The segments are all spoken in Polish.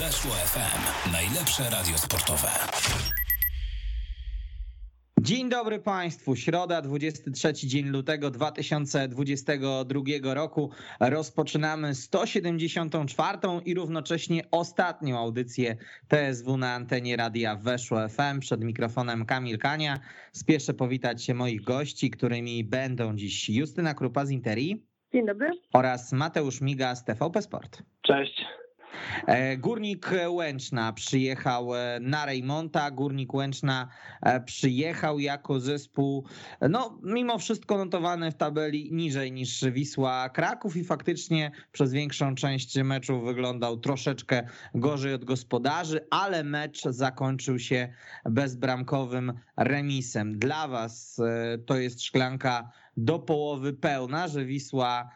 Weszło FM. Najlepsze radio sportowe. Dzień dobry Państwu. Środa, 23 dzień lutego 2022 roku. Rozpoczynamy 174 i równocześnie ostatnią audycję TSW na antenie radia Weszło FM. Przed mikrofonem Kamil Kania. Spieszę powitać się moich gości, którymi będą dziś Justyna Krupa z Interi. Dzień dobry. Oraz Mateusz Miga z TVP Sport. Cześć. E, Górnik Łęczna przyjechał e, na Rejmonta. Górnik Łęczna e, przyjechał jako zespół, no mimo wszystko notowany w tabeli niżej niż Wisła Kraków i faktycznie przez większą część meczu wyglądał troszeczkę gorzej od gospodarzy, ale mecz zakończył się bezbramkowym remisem. Dla was to jest szklanka do połowy pełna, że Wisła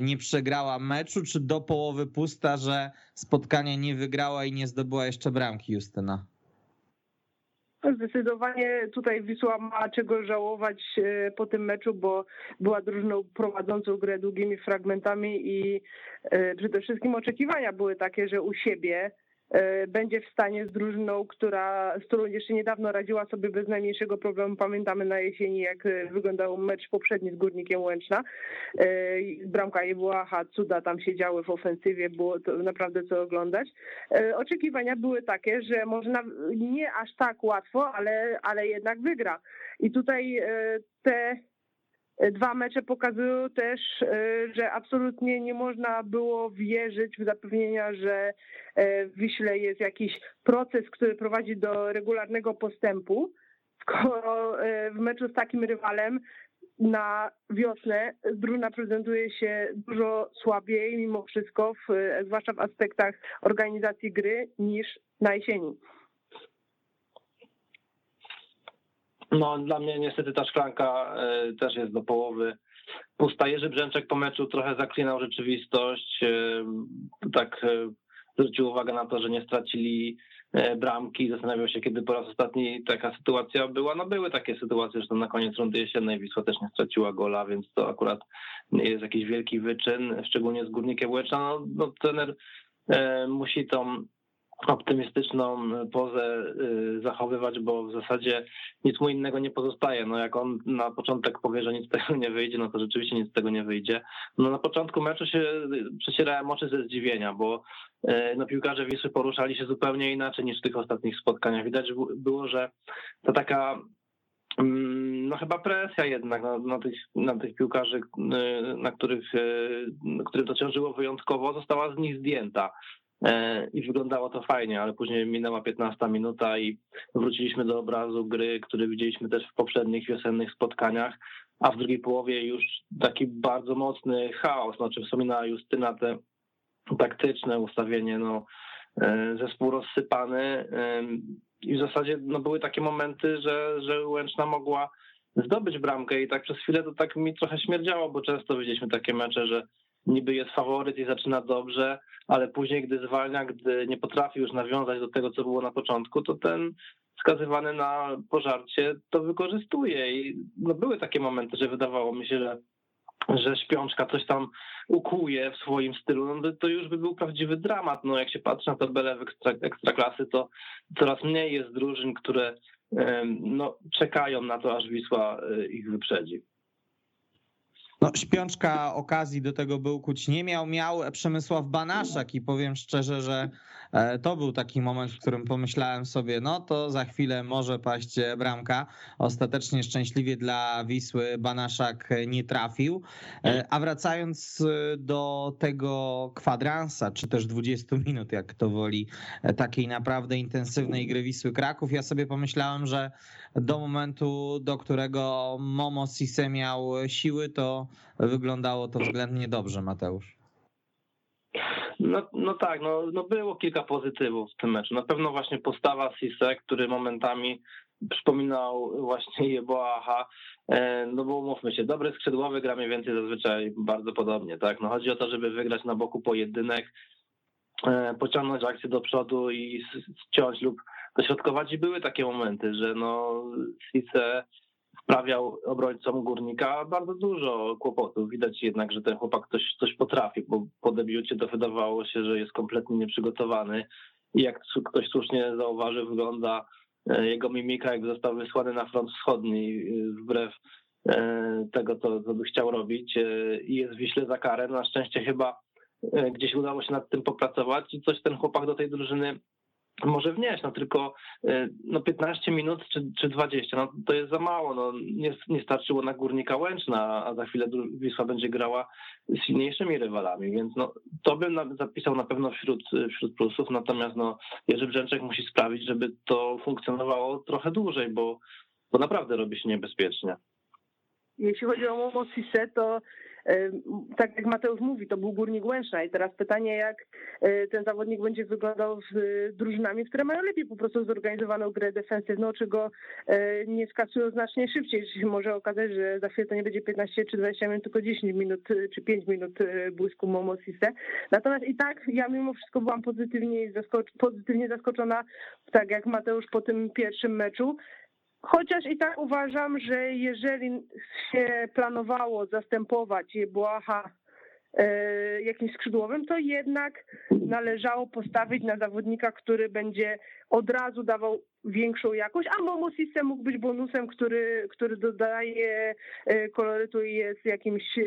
nie przegrała meczu, czy do połowy pusta, że spotkania nie wygrała i nie zdobyła jeszcze bramki Justyna? Zdecydowanie tutaj Wisła ma czego żałować e, po tym meczu, bo była drużyną prowadzącą grę długimi fragmentami i e, przede wszystkim oczekiwania były takie, że u siebie E, będzie w stanie z drużyną, która, z którą jeszcze niedawno radziła sobie bez najmniejszego problemu. Pamiętamy na jesieni, jak e, wyglądał mecz poprzedni z Górnikiem Łęczna. E, bramka nie była, ha, cuda tam się działy w ofensywie, było to naprawdę co oglądać. Oczekiwania były takie, że może nie aż tak łatwo, ale, ale jednak wygra. I tutaj te Dwa mecze pokazują też, e, że absolutnie nie można było wierzyć w zapewnienia, że e, w Wiśle jest jakiś proces, który prowadzi do regularnego postępu, skoro e, w meczu z takim rywalem na wiosnę drużyna prezentuje się dużo słabiej mimo wszystko, w, zwłaszcza w aspektach organizacji gry, niż na jesieni. No, dla mnie niestety ta szklanka e, też jest do połowy pusta. Jerzy Brzęczek po meczu trochę zaklinał rzeczywistość. E, tak e, zwrócił uwagę na to, że nie stracili bramki. Zastanawiał się, kiedy po raz ostatni taka sytuacja była. No były takie sytuacje, że na koniec rundy jesiennej Wisła też nie straciła gola, więc to akurat nie jest jakiś wielki wyczyn, szczególnie z Górnikiem Łęczna. No, no trener musi tą optymistyczną pozę y, zachowywać, bo w zasadzie nic mu innego nie pozostaje. No jak on na początek powie, że nic z tego nie wyjdzie, no to rzeczywiście nic z tego nie wyjdzie. No na początku meczu się przecierałem oczy ze zdziwienia, bo y, no piłkarze Wisły poruszali się zupełnie inaczej niż w tych ostatnich spotkaniach. Widać było, że to taka mm, no chyba presja jednak na, na, tych, na tych piłkarzy, y, na których, którym to ciążyło wyjątkowo, została z nich zdjęta. E, i wyglądało to fajnie, ale później minęła 15 minuta i wróciliśmy do obrazu gry, który widzieliśmy też w poprzednich wiosennych spotkaniach, a w drugiej połowie już taki bardzo mocny chaos, znaczy wspomina Justyna te taktyczne ustawienie, no e, zespół rozsypany e, i w zasadzie no, były takie momenty, że, że Łęczna mogła zdobyć bramkę i tak przez chwilę to tak mi trochę śmierdziało, bo często widzieliśmy takie mecze, że niby jest faworyt i zaczyna dobrze, ale później, gdy zwalnia, gdy nie potrafi już nawiązać do tego, co było na początku, to ten skazywany na pożarcie to wykorzystuje. I no, były takie momenty, że wydawało mi się, że że śpiączka coś tam ukuje w swoim stylu, no to już by był prawdziwy dramat. No jak się patrzy na tabelę w ekstra, ekstraklasy, to coraz mniej jest drużyn, które no, czekają na to, aż Wisła e, ich wyprzedzi. No, śpiączka okazji do tego był kuć nie miał. Miał Przemysław Banaszak i powiem szczerze, że to był taki moment, w którym pomyślałem sobie, no to za chwilę może paść bramka. Ostatecznie szczęśliwie dla Wisły Banaszak nie trafił. E, a wracając do tego kwadransa, czy też 20 minut, jak to woli, e, takiej naprawdę intensywnej gry Wisły Kraków, ja sobie pomyślałem, że do momentu, do którego Momo Sise miał siły, to wyglądało to względnie dobrze, Mateusz. No, no tak, no, no było kilka pozytywów w tym meczu. Na pewno właśnie postawa Sise, który momentami przypominał właśnie Jeboaha, e, no bo umówmy się, dobry skrzydłowy gra mniej więcej zazwyczaj bardzo podobnie, tak? No chodzi o to, żeby wygrać na boku pojedynek, e, pociągnąć akcję do przodu i ściąć lub dośrodkować i były takie momenty, że no Sise sprawiał obrońcom Górnika bardzo dużo kłopotów. Widać jednak, że ten chłopak coś, coś potrafi, bo po debiucie to wydawało się, że jest kompletnie nieprzygotowany i jak ktoś słusznie zauważy, wygląda jego mimika, jakby został wysłany na front wschodni wbrew tego, co, co by chciał robić i jest Wiśle za karę. Na szczęście chyba gdzieś udało się nad tym popracować i coś ten chłopak do tej drużyny może wnieść, no tylko y, no 15 minut czy, czy 20, no to jest za mało, no nie, nie starczyło na Górnika Łęczna, a za chwilę Wisła będzie grała z silniejszymi rywalami, więc no to bym zapisał na pewno wśród, wśród plusów, natomiast no Jerzy Brzęczek musi sprawić, żeby to funkcjonowało trochę dłużej, bo, bo naprawdę robi się niebezpiecznie. Jeśli chodzi o Momo Sisse, to tak jak Mateusz mówi, to był Górnik Łęczna i teraz pytanie, jak e, ten zawodnik będzie wyglądał z e, drużynami, które mają lepiej po prostu zorganizowaną grę defensywną, czy go e, nie skasują znacznie szybciej, czy może okazać, że za chwilę to nie będzie 15 czy 20 minut, tylko 10 minut czy 5 minut błysku Momo Sisse. Natomiast i tak ja mimo wszystko byłam pozytywnie, zaskocz pozytywnie zaskoczona, tak jak Mateusz po tym pierwszym meczu, Chociaż i tak uważam, że jeżeli się planowało zastępować Błaha e, jakimś skrzydłowym, to jednak należało postawić na zawodnika, który będzie od razu dawał większą jakość, a Momo System mógł być bonusem, który, który dodaje e, kolorytu i jest jakimś e,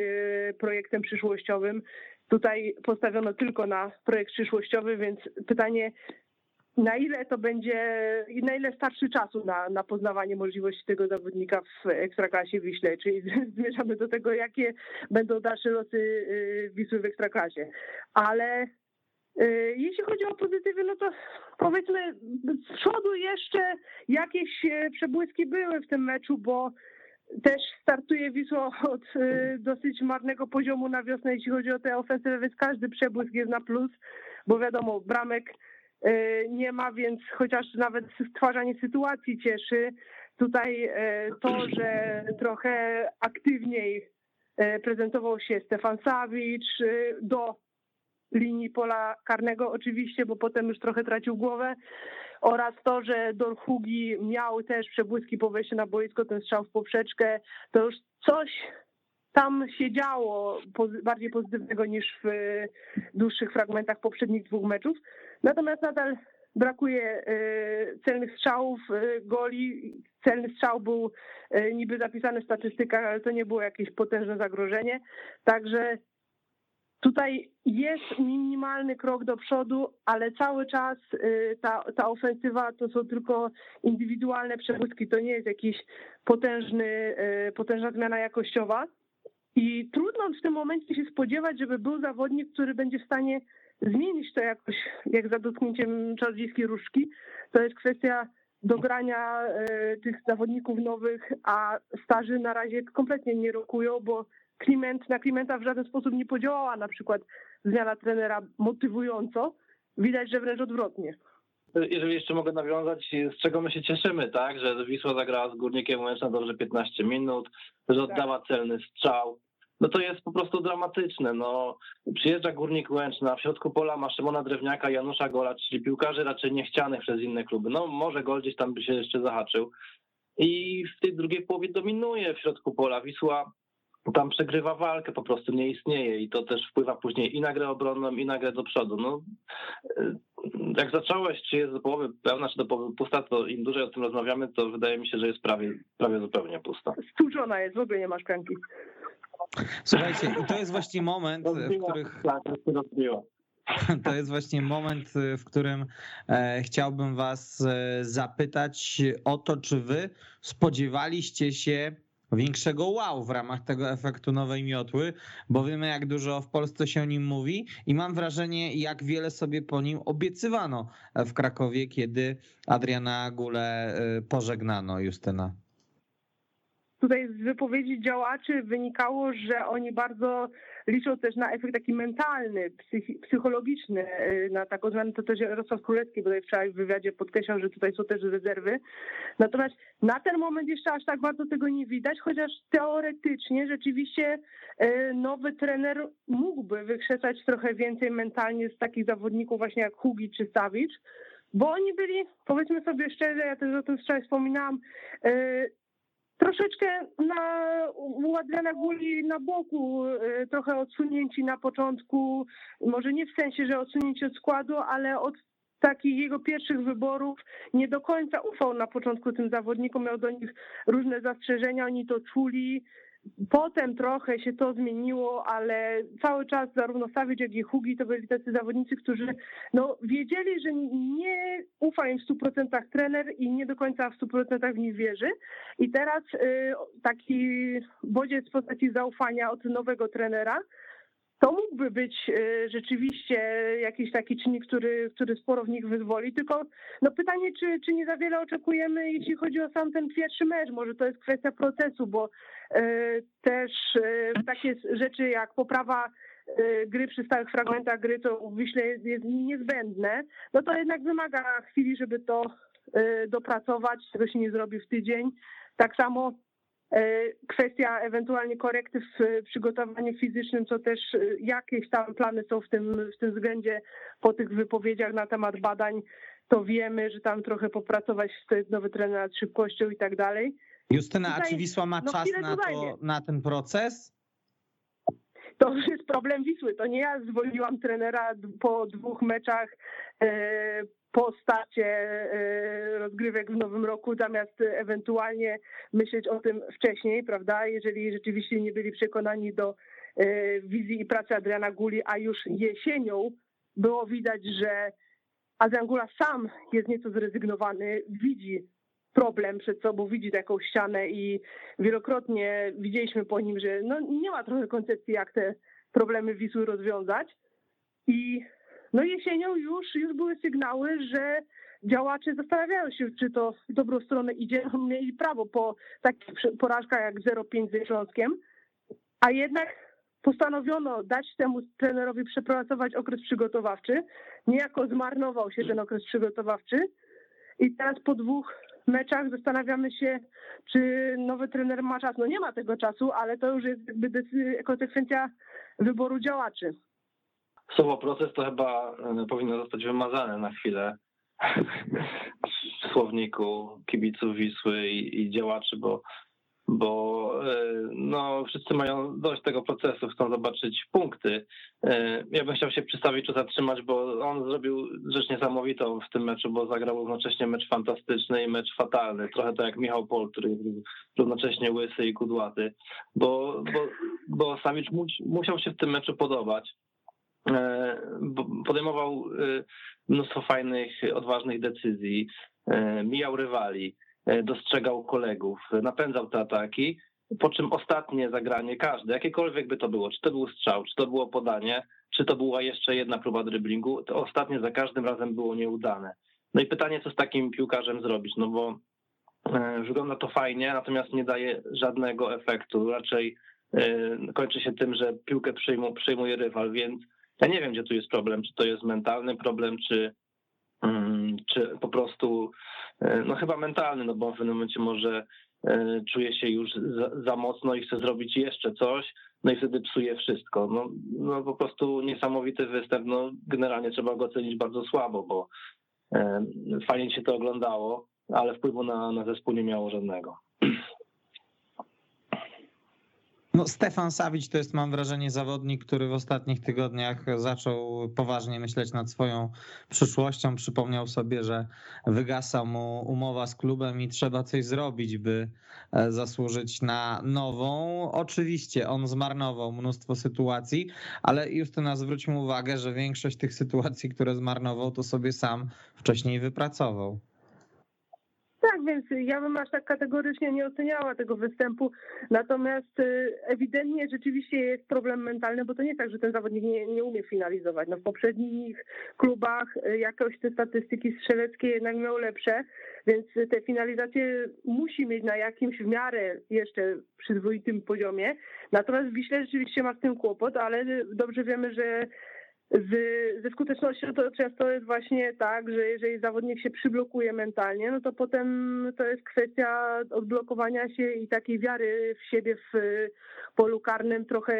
projektem przyszłościowym. Tutaj postawiono tylko na projekt przyszłościowy, więc pytanie, na ile to będzie, na ile starszy czasu na, na poznawanie możliwości tego zawodnika w Ekstraklasie Wiśle, czyli zmierzamy do tego, jakie będą dalsze losy y, Wisły w Ekstraklasie. Ale y, jeśli chodzi o pozytywy, no to powiedzmy z przodu jeszcze jakieś y, przebłyski były w tym meczu, bo też startuje Wisła od dosyć marnego poziomu na wiosnę, jeśli chodzi o tę ofensywę, więc każdy przebłysk jest na plus, bo wiadomo, bramek E, nie ma, więc chociaż nawet stwarzanie sytuacji cieszy. Tutaj e, to, że trochę aktywniej e, prezentował się Stefan Sawicz do linii pola karnego oczywiście, bo potem już trochę tracił głowę oraz to, że Dorhugi miał też przebłyski po wejściu na boisko, ten strzał w poprzeczkę, to już coś tam się działo bardziej pozytywnego niż w dłuższych fragmentach poprzednich dwóch meczów. Natomiast nadal brakuje y, celnych strzałów, y, goli. Celny strzał był y, niby zapisany w statystykach, ale to nie było jakieś potężne zagrożenie. Także tutaj jest minimalny krok do przodu, ale cały czas ta, ta ofensywa to są tylko indywidualne przebłyski, to nie jest jakiś potężny, potężna zmiana jakościowa. I trudno w tym momencie się spodziewać, żeby był zawodnik, który będzie w stanie zmienić to jakoś, jak za dotknięciem czarodziejskiej różdżki. To jest kwestia dogrania e, tych zawodników nowych, a starzy na razie kompletnie nie rokują, bo Kliment na Klimenta w żaden sposób nie podziałała na przykład zmiana trenera motywująco. Widać, że wręcz odwrotnie. Jeżeli jeszcze mogę nawiązać, z czego my się cieszymy, tak, że Wisła zagrała z Górnikiem Łęczna dobrze 15 minut, że oddała tak. celny strzał, no to jest po prostu dramatyczne. No, przyjeżdża Górnik Łęczna, w środku pola ma Szymona Drewniaka, Janusza Gola, czyli piłkarzy raczej niechcianych przez inne kluby. No może Gol gdzieś tam by się jeszcze zahaczył. I w tej drugiej połowie dominuje w środku pola. Wisła tam przegrywa walkę, po prostu nie istnieje i to też wpływa później i na grę obronną, i na grę do przodu. No, jak zacząłeś, czy jest do połowy pełna, czy do połowy pusta, to im dłużej o tym rozmawiamy, to wydaje mi się, że jest prawie, prawie zupełnie pusta. Stłuczona jest, w ogóle nie ma szklanki. Słuchajcie, to jest właśnie moment, w których. To jest właśnie moment, w którym e, chciałbym Was e, zapytać o to, czy Wy spodziewaliście się większego wow w ramach tego efektu nowej miotły, bo wiemy, jak dużo w Polsce się o nim mówi i mam wrażenie, jak wiele sobie po nim obiecywano w Krakowie, kiedy Adriana Gule e, pożegnano Justyna tutaj z wypowiedzi działaczy wynikało, że oni bardzo liczą też na efekt taki mentalny, psychologiczny, y, na taką zmianę, to też Jarosław Królewski tutaj wczoraj w wywiadzie podkreślał, że tutaj są też rezerwy. Natomiast na ten moment jeszcze aż tak bardzo tego nie widać, chociaż teoretycznie rzeczywiście y, nowy trener mógłby wykrzesać trochę więcej mentalnie z takich zawodników właśnie jak Hugi czy Sawicz, bo oni byli, powiedzmy sobie szczerze, ja też o tym wczoraj wspominałam, y, troszeczkę na, u Adriana Guli na boku, y, trochę odsunięci na początku, może nie w sensie, że odsunięci od składu, ale od takich jego pierwszych wyborów nie do końca ufał na początku tym zawodnikom, miał do nich różne zastrzeżenia, oni to czuli. Potem trochę się to zmieniło, ale cały czas zarówno Savic, jak i Hugi to byli tacy zawodnicy, którzy no, wiedzieli, że nie ufa im w 100% trener i nie do końca w 100% w nich wierzy. I teraz y, taki bodziec w postaci zaufania od nowego trenera, to mógłby być e, rzeczywiście jakiś taki czynnik, który, który sporo w nich wyzwoli, tylko no pytanie, czy, czy nie za wiele oczekujemy, jeśli chodzi o sam ten pierwszy mecz, może to jest kwestia procesu, bo e, też e, takie rzeczy jak poprawa gry przy stałych fragmentach gry to w Wiśle jest, niezbędne, no to jednak wymaga chwili, żeby to dopracować, tego się nie zrobi w tydzień. Tak samo kwestia ewentualnie korekty w przygotowaniu fizycznym, co też e, jakieś tam plany są w tym, w tym względzie po tych wypowiedziach na temat badań, to wiemy, że tam trochę popracować, to jest nowy trener nad szybkością i tak dalej. Justyna, Tutaj, a czy Wisła ma no czas na, to, na ten proces? To już jest problem Wisły. To nie ja zwolniłam trenera po dwóch meczach e, po starcie e, rozgrywek w nowym roku, zamiast ewentualnie myśleć o tym wcześniej, prawda? Jeżeli rzeczywiście nie byli przekonani do e, wizji i pracy Adriana Guli, a już jesienią było widać, że Adrian Gula sam jest nieco zrezygnowany, widzi problem przed sobą, widzi taką ścianę i wielokrotnie widzieliśmy po nim, że no nie ma trochę koncepcji, jak te problemy Wisły rozwiązać. I no jesienią już, już były sygnały, że działacze zastanawiają się, czy to w dobrą stronę idzie. Mieli prawo po takich porażkach jak 0-5 ze Śląskiem, a jednak postanowiono dać temu trenerowi przepracować okres przygotowawczy. Niejako zmarnował się ten okres przygotowawczy i teraz po dwóch meczach zastanawiamy się, czy nowy trener ma czas. No nie ma tego czasu, ale to już jest jakby konsekwencja wyboru działaczy słowo proces to chyba e, powinno zostać wymazane na chwilę w słowniku kibiców Wisły i, i działaczy, bo, bo e, no, wszyscy mają dość tego procesu, chcą zobaczyć punkty. E, ja bym chciał się przystawić czy zatrzymać, bo on zrobił rzecz niesamowitą w tym meczu, bo zagrał równocześnie mecz fantastyczny i mecz fatalny. Trochę tak jak Michał Pol, który równocześnie łysy i kudłaty, bo, bo, bo Samic musiał się w tym meczu podobać. E, podejmował e, mnóstwo fajnych, odważnych decyzji, e, mijał rywali, dostrzegał kolegów, napędzał te ataki, po czym ostatnie zagranie każde, jakiekolwiek by to było, czy to był strzał, czy to było podanie, czy to była jeszcze jedna próba driblingu, to ostatnie za każdym razem było nieudane. No i pytanie, co z takim piłkarzem zrobić, no bo wygląda to fajnie, natomiast nie daje żadnego efektu, raczej kończy się tym, że piłkę przejmuje rywal, więc ja nie wiem, gdzie tu jest problem, czy to jest mentalny problem, czy, mm, czy po prostu, e, no chyba mentalny, no bo w pewnym momencie może e, czuje się już za, za, mocno i chce zrobić jeszcze coś, no i wtedy psuje wszystko. No, no po prostu niesamowity występ, no generalnie trzeba go ocenić bardzo słabo, bo e, fajnie się to oglądało, ale wpływu na, na zespół nie miało żadnego. No, Stefan Sawić to jest, mam wrażenie, zawodnik, który w ostatnich tygodniach zaczął poważnie myśleć nad swoją przyszłością. Przypomniał sobie, że wygasa mu umowa z klubem i trzeba coś zrobić, by e, zasłużyć na nową. Oczywiście on zmarnował mnóstwo sytuacji, ale Justyna, zwróćmy uwagę, że większość tych sytuacji, które zmarnował, to sobie sam wcześniej wypracował. Tak, więc ja bym aż tak kategorycznie nie oceniała tego występu. Natomiast y, ewidentnie rzeczywiście jest problem mentalny, bo to nie tak, że ten zawodnik nie, nie umie finalizować. No w poprzednich klubach y, jakoś te statystyki strzeleckie jednak miał lepsze, więc te finalizacje musi mieć na jakimś w miarę jeszcze przyzwoitym poziomie. Natomiast Wiśle rzeczywiście ma z tym kłopot, ale dobrze wiemy, że z, ze skutecznością to często jest właśnie tak, że jeżeli zawodnik się przyblokuje mentalnie, no to potem to jest kwestia odblokowania się i takiej wiary w siebie w polu karnym. Trochę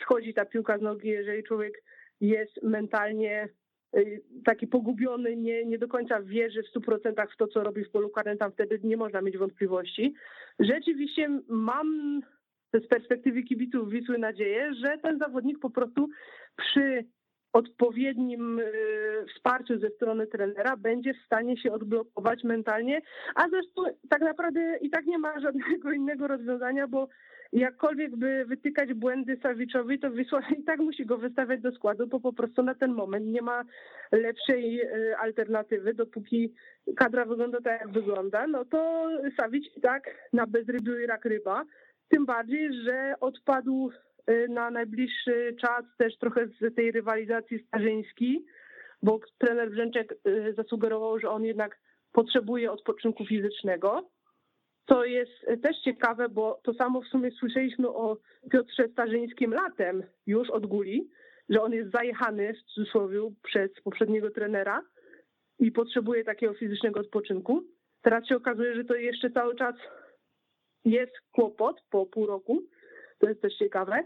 schodzi ta piłka z nogi, jeżeli człowiek jest mentalnie y, taki pogubiony, nie, nie do końca wierzy w 100% w to, co robi w polu karnym, tam wtedy nie można mieć wątpliwości. Rzeczywiście mam z perspektywy kibiców Wisły nadzieję, że ten zawodnik po prostu przy odpowiednim wsparciu ze strony trenera będzie w stanie się odblokować mentalnie, a zresztą tak naprawdę i tak nie ma żadnego innego rozwiązania, bo jakkolwiek by wytykać błędy Sawiczowi, to Wisła i tak musi go wystawiać do składu, bo po prostu na ten moment nie ma lepszej e, alternatywy, dopóki kadra wygląda tak, jak wygląda, no to Sawicz i tak na bezrybiu i rak ryba, tym bardziej, że odpadł e, na najbliższy czas też trochę z tej rywalizacji Starzyński, bo trener Brzęczek e, zasugerował, że on jednak potrzebuje odpoczynku fizycznego, co jest też ciekawe, bo to samo w sumie słyszeliśmy o Piotrze Starzyńskim latem już od Guli, że on jest zajechany w cudzysłowie przez poprzedniego trenera i potrzebuje takiego fizycznego odpoczynku. Teraz się okazuje, że to jeszcze cały czas jest kłopot po pół roku. To jest też ciekawe.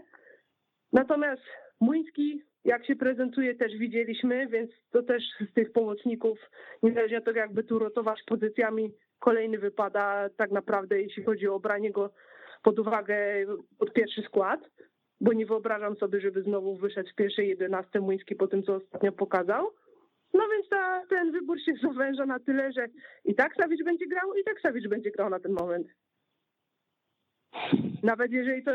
Natomiast Muński, jak się prezentuje, też widzieliśmy, więc to też z tych pomocników, niezależnie od tego, jakby tu rotować pozycjami, kolejny wypada tak naprawdę, jeśli chodzi o branie go pod uwagę pod pierwszy skład, bo nie wyobrażam sobie, żeby znowu wyszedł w pierwszej jedenastce Muński po tym, co ostatnio pokazał. No więc ta, ten wybór się zawęża na tyle, że i tak Sawicz będzie grał, i tak Sawicz będzie grał na ten moment. Nawet jeżeli to,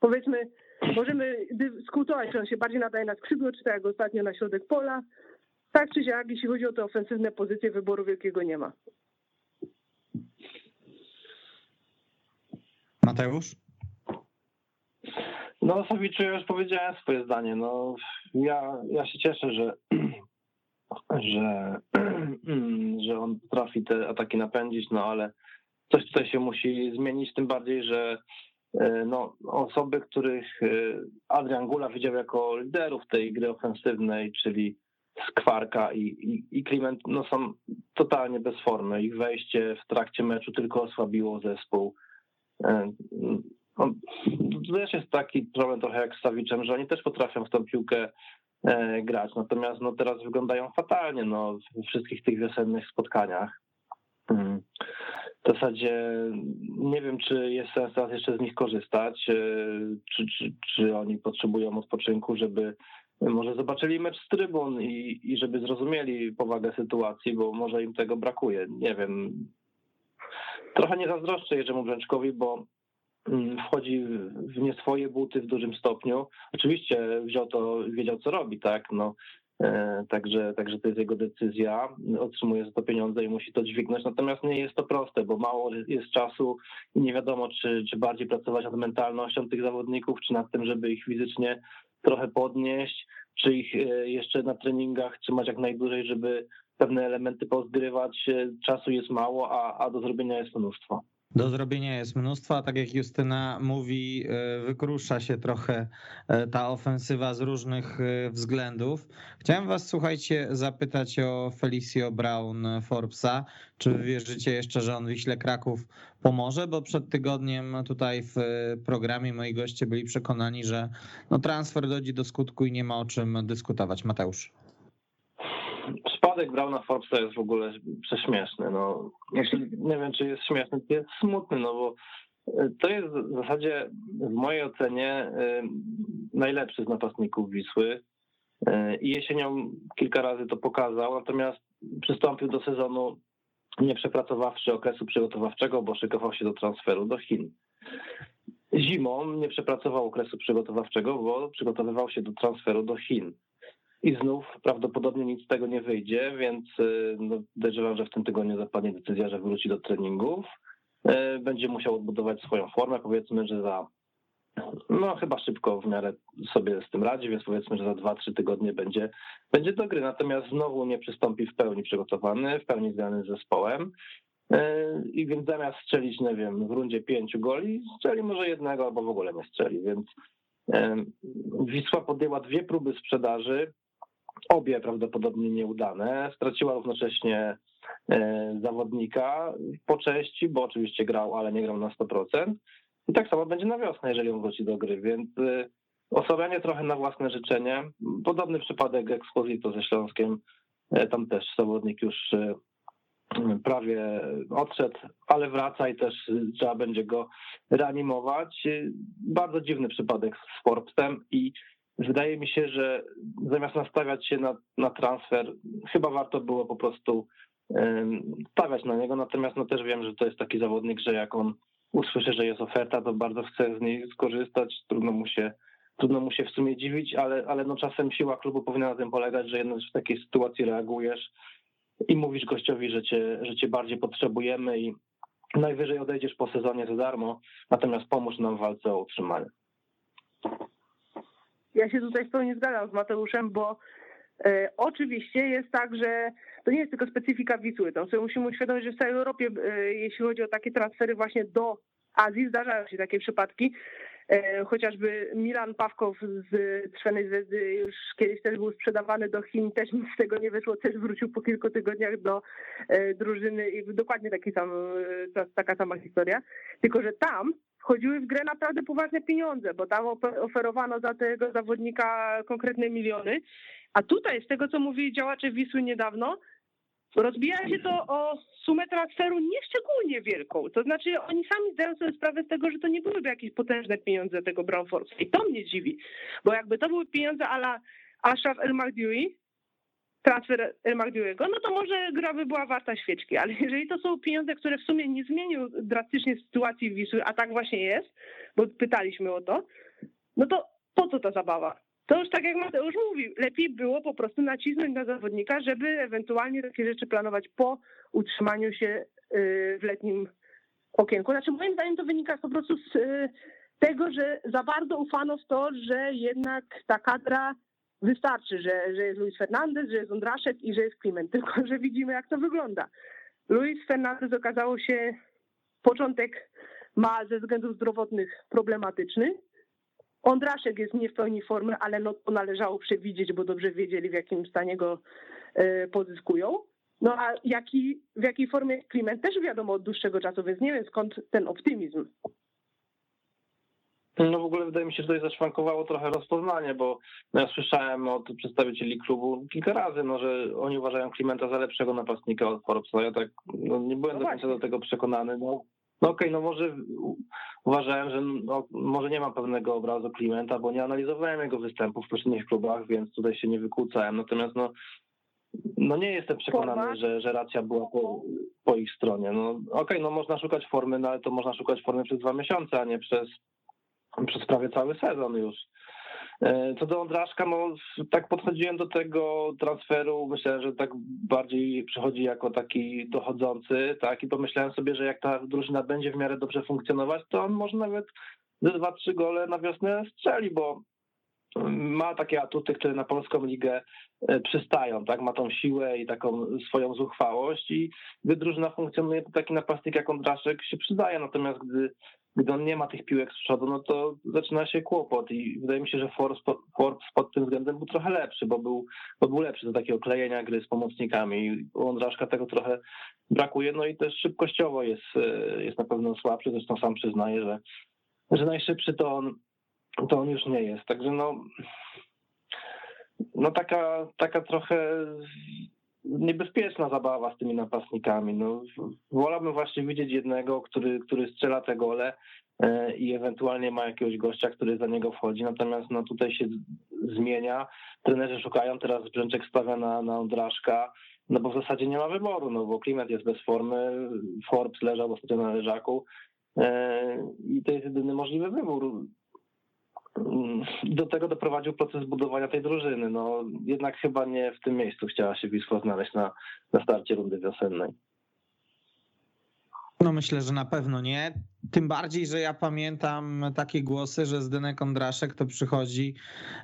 powiedzmy, możemy dyskutować, czy on się bardziej nadaje na skrzydło, czy tak jak ostatnio na środek pola. Tak czy siak, jeśli chodzi o te ofensywne pozycje, wyboru wielkiego nie ma. Mateusz? No, Sawiczu, już powiedziałem swoje zdanie. No, ja, ja się cieszę, że, że, że on potrafi te ataki napędzić, no ale coś tutaj się musi zmienić, tym bardziej, że e, no, osoby, których e, Adrian Gula widział jako liderów tej gry ofensywnej, czyli Skwarka i, i, i Kliment, no są totalnie bez formy. Ich wejście w trakcie meczu tylko osłabiło zespół. E, no, to też jest taki problem trochę jak z Sawiczem, że oni też potrafią w tą piłkę grać, natomiast no teraz wyglądają fatalnie no, w wszystkich tych wiosennych spotkaniach. W zasadzie nie wiem, czy jest sens teraz jeszcze z nich korzystać, e, czy, czy, czy oni potrzebują odpoczynku, żeby może zobaczyli mecz z trybun i, i żeby zrozumieli powagę sytuacji, bo może im tego brakuje. Nie wiem. Trochę nie zazdroszczę Jerzemu Brzęczkowi, bo Mm, wchodzi w nie swoje buty w dużym stopniu. Oczywiście wziął to, wiedział co robi, tak, no. E, także, także to jest jego decyzja, otrzymuje za to pieniądze i musi to dźwignąć. Natomiast nie jest to proste, bo mało jest czasu i nie wiadomo, czy, czy bardziej pracować nad mentalnością tych zawodników, czy nad tym, żeby ich fizycznie trochę podnieść, czy ich e, jeszcze na treningach trzymać jak najdłużej, żeby pewne elementy pozgrywać. E, czasu jest mało, a, a do zrobienia jest mnóstwo. Do zrobienia jest mnóstwo, a tak jak Justyna mówi, e, wykrusza się trochę e, ta ofensywa z różnych e, względów. Chciałem was, słuchajcie, zapytać o Felicio Brown Forbesa. Czy wierzycie jeszcze, że on Wiśle Kraków pomoże? Bo przed tygodniem tutaj w programie moi goście byli przekonani, że no, transfer dojdzie do skutku i nie ma o czym dyskutować. Mateusz przypadek Brauna Forbesa jest w ogóle prześmieszny. No, znaczy, nie wiem, czy jest śmieszny, to jest smutny, no bo e, to jest w zasadzie w mojej ocenie e, najlepszy z napastników Wisły. E, I jesienią kilka razy to pokazał, natomiast przystąpił do sezonu nie przepracowawszy okresu przygotowawczego, bo szykował się do transferu do Chin. Zimą nie przepracował okresu przygotowawczego, bo przygotowywał się do transferu do Chin i znów prawdopodobnie nic z tego nie wyjdzie, więc y, no, że w tym tygodniu zapadnie decyzja, że wróci do treningów. Y, będzie musiał odbudować swoją formę, powiedzmy, że za no chyba szybko w miarę sobie z tym radzi, więc powiedzmy, że za dwa, trzy tygodnie będzie, będzie do gry. Natomiast znowu nie przystąpi w pełni przygotowany, w pełni zgrany z zespołem. Y, I więc zamiast strzelić, nie wiem, w rundzie pięciu goli, strzeli może jednego albo w ogóle nie strzeli. Więc Wisła podjęła dwie próby sprzedaży obie prawdopodobnie nieudane. Straciła równocześnie e, zawodnika po części, bo oczywiście grał, ale nie grał na 100%. I tak samo będzie na wiosnę, jeżeli on wróci do gry, więc e, osłabianie trochę na własne życzenie. Podobny przypadek Exposito ze Śląskiem, e, tam też zawodnik już prawie odszedł, ale wraca i też trzeba będzie go reanimować. Bardzo dziwny przypadek z Forbesem i wydaje mi się, że zamiast nastawiać się na, na transfer, chyba warto było po prostu stawiać na niego. Natomiast no też wiem, że to jest taki zawodnik, że jak on usłyszy, że jest oferta, to bardzo chce z niej skorzystać. Trudno mu się, trudno mu się w sumie dziwić, ale, ale no czasem siła klubu powinna na tym polegać, że jednak w takiej sytuacji reagujesz i mówisz gościowi, że cię, że cię bardziej potrzebujemy i najwyżej odejdziesz po sezonie za darmo, natomiast pomóż nam w walce o utrzymanie. Ja się tutaj w pełni zgadzam z Mateuszem, bo e, oczywiście jest tak, że to nie jest tylko specyfika Wisły. To sobie musimy uświadomić, że w całej Europie, e, jeśli chodzi o takie transfery właśnie do Azji, zdarzają się takie przypadki. E, chociażby Milan Pawkow z Czerwonej Zvezdy już kiedyś też był sprzedawany do Chin, też nic z tego nie wyszło, też wrócił po kilku tygodniach do e, drużyny i dokładnie taki sam, e, taka sama historia. Tylko, że tam wchodziły w grę naprawdę poważne pieniądze, bo tam oferowano za tego zawodnika konkretne miliony. A tutaj, z tego co mówili działacze Wisły niedawno, Rozbija się to o sumę transferu nieszczególnie wielką. To znaczy oni sami zdają sobie sprawę z tego, że to nie byłyby jakieś potężne pieniądze tego Brown Force. I to mnie dziwi, bo jakby to były pieniądze ala Ashraf El Magdiui, transfer El Magdiuiego, no to może gra by była warta świeczki, ale jeżeli to są pieniądze, które w sumie nie zmienią drastycznie sytuacji Wisły, a tak właśnie jest, bo pytaliśmy o to, no to po co ta zabawa? To już tak jak Mateusz mówił, lepiej było po prostu nacisnąć na zawodnika, żeby ewentualnie takie rzeczy planować po utrzymaniu się y, w letnim okienku. Znaczy moim zdaniem to wynika po prostu z y, tego, że za bardzo ufano w to, że jednak ta kadra wystarczy, że, że jest Luis Fernandez, że jest Ondraszek i że jest Kliment. Tylko, że widzimy jak to wygląda. Luis Fernandez okazało się początek ma ze względów zdrowotnych problematyczny. Ondraszek jest nie w pełni formy, ale no to należało przewidzieć, bo dobrze wiedzieli, w jakim stanie go e, pozyskują. No a jaki, w jakiej formie Kliment też wiadomo od dłuższego czasu, więc nie wiem skąd ten optymizm. No w ogóle wydaje mi się, że tutaj zaszwankowało trochę rozpoznanie, bo no ja słyszałem od przedstawicieli klubu kilka razy, no, że oni uważają Klimenta za lepszego napastnika od Forbesa. Ja tak no, nie byłem no do końca do tego przekonany. No, no okej, okay, no może uważałem, że no, może nie mam pewnego obrazu Klimenta, bo nie analizowałem jego występów w poprzednich klubach, więc tutaj się nie wykłócałem. Natomiast no, no nie jestem przekonany, że, że racja była po, po ich stronie. No okej, okay, no można szukać formy, no ale to można szukać formy przez dwa miesiące, a nie przez, przez prawie cały sezon już. E, co do Ondraszka, no tak podchodziłem do tego transferu, myślałem, że tak bardziej przychodzi jako taki dochodzący, tak, i pomyślałem sobie, że jak ta drużyna będzie w miarę dobrze funkcjonować, to on może nawet ze dwa, trzy gole na wiosnę strzeli, bo ma takie atuty, które na polską ligę e, przystają, tak? Ma tą siłę i taką swoją zuchwałość i gdy drużyna funkcjonuje, to taki napastnik jak Ondraszek się przydaje, natomiast gdy gdy on nie ma tych piłek z przodu, no to zaczyna się kłopot i wydaje mi się, że Forbes, Forbes pod tym względem był trochę lepszy, bo był, bo był lepszy do takiego klejenia gry z pomocnikami. U Ondraszka tego trochę brakuje, no i też szybkościowo jest, e, jest na pewno słabszy, zresztą sam przyznaje, że, że najszybszy to on, to on już nie jest, także no no taka, taka trochę niebezpieczna zabawa z tymi napastnikami. No, wolałbym właśnie widzieć jednego, który, który strzela te gole e, i ewentualnie ma jakiegoś gościa, który za niego wchodzi. Natomiast no, tutaj się zmienia. Trenerzy szukają, teraz Brzęczek stawia na, na Ondraszka, no bo w zasadzie nie ma wyboru, no bo Klimat jest bez formy, Forbes leżał ostatnio na leżaku e, i to jest jedyny możliwy wybór do tego doprowadził proces budowania tej drużyny. No jednak chyba nie w tym miejscu chciała się Wisła znaleźć na, na starcie rundy wiosennej. No myślę, że na pewno nie. Tym bardziej, że ja pamiętam takie głosy, że Zdenek Kondraszek to przychodzi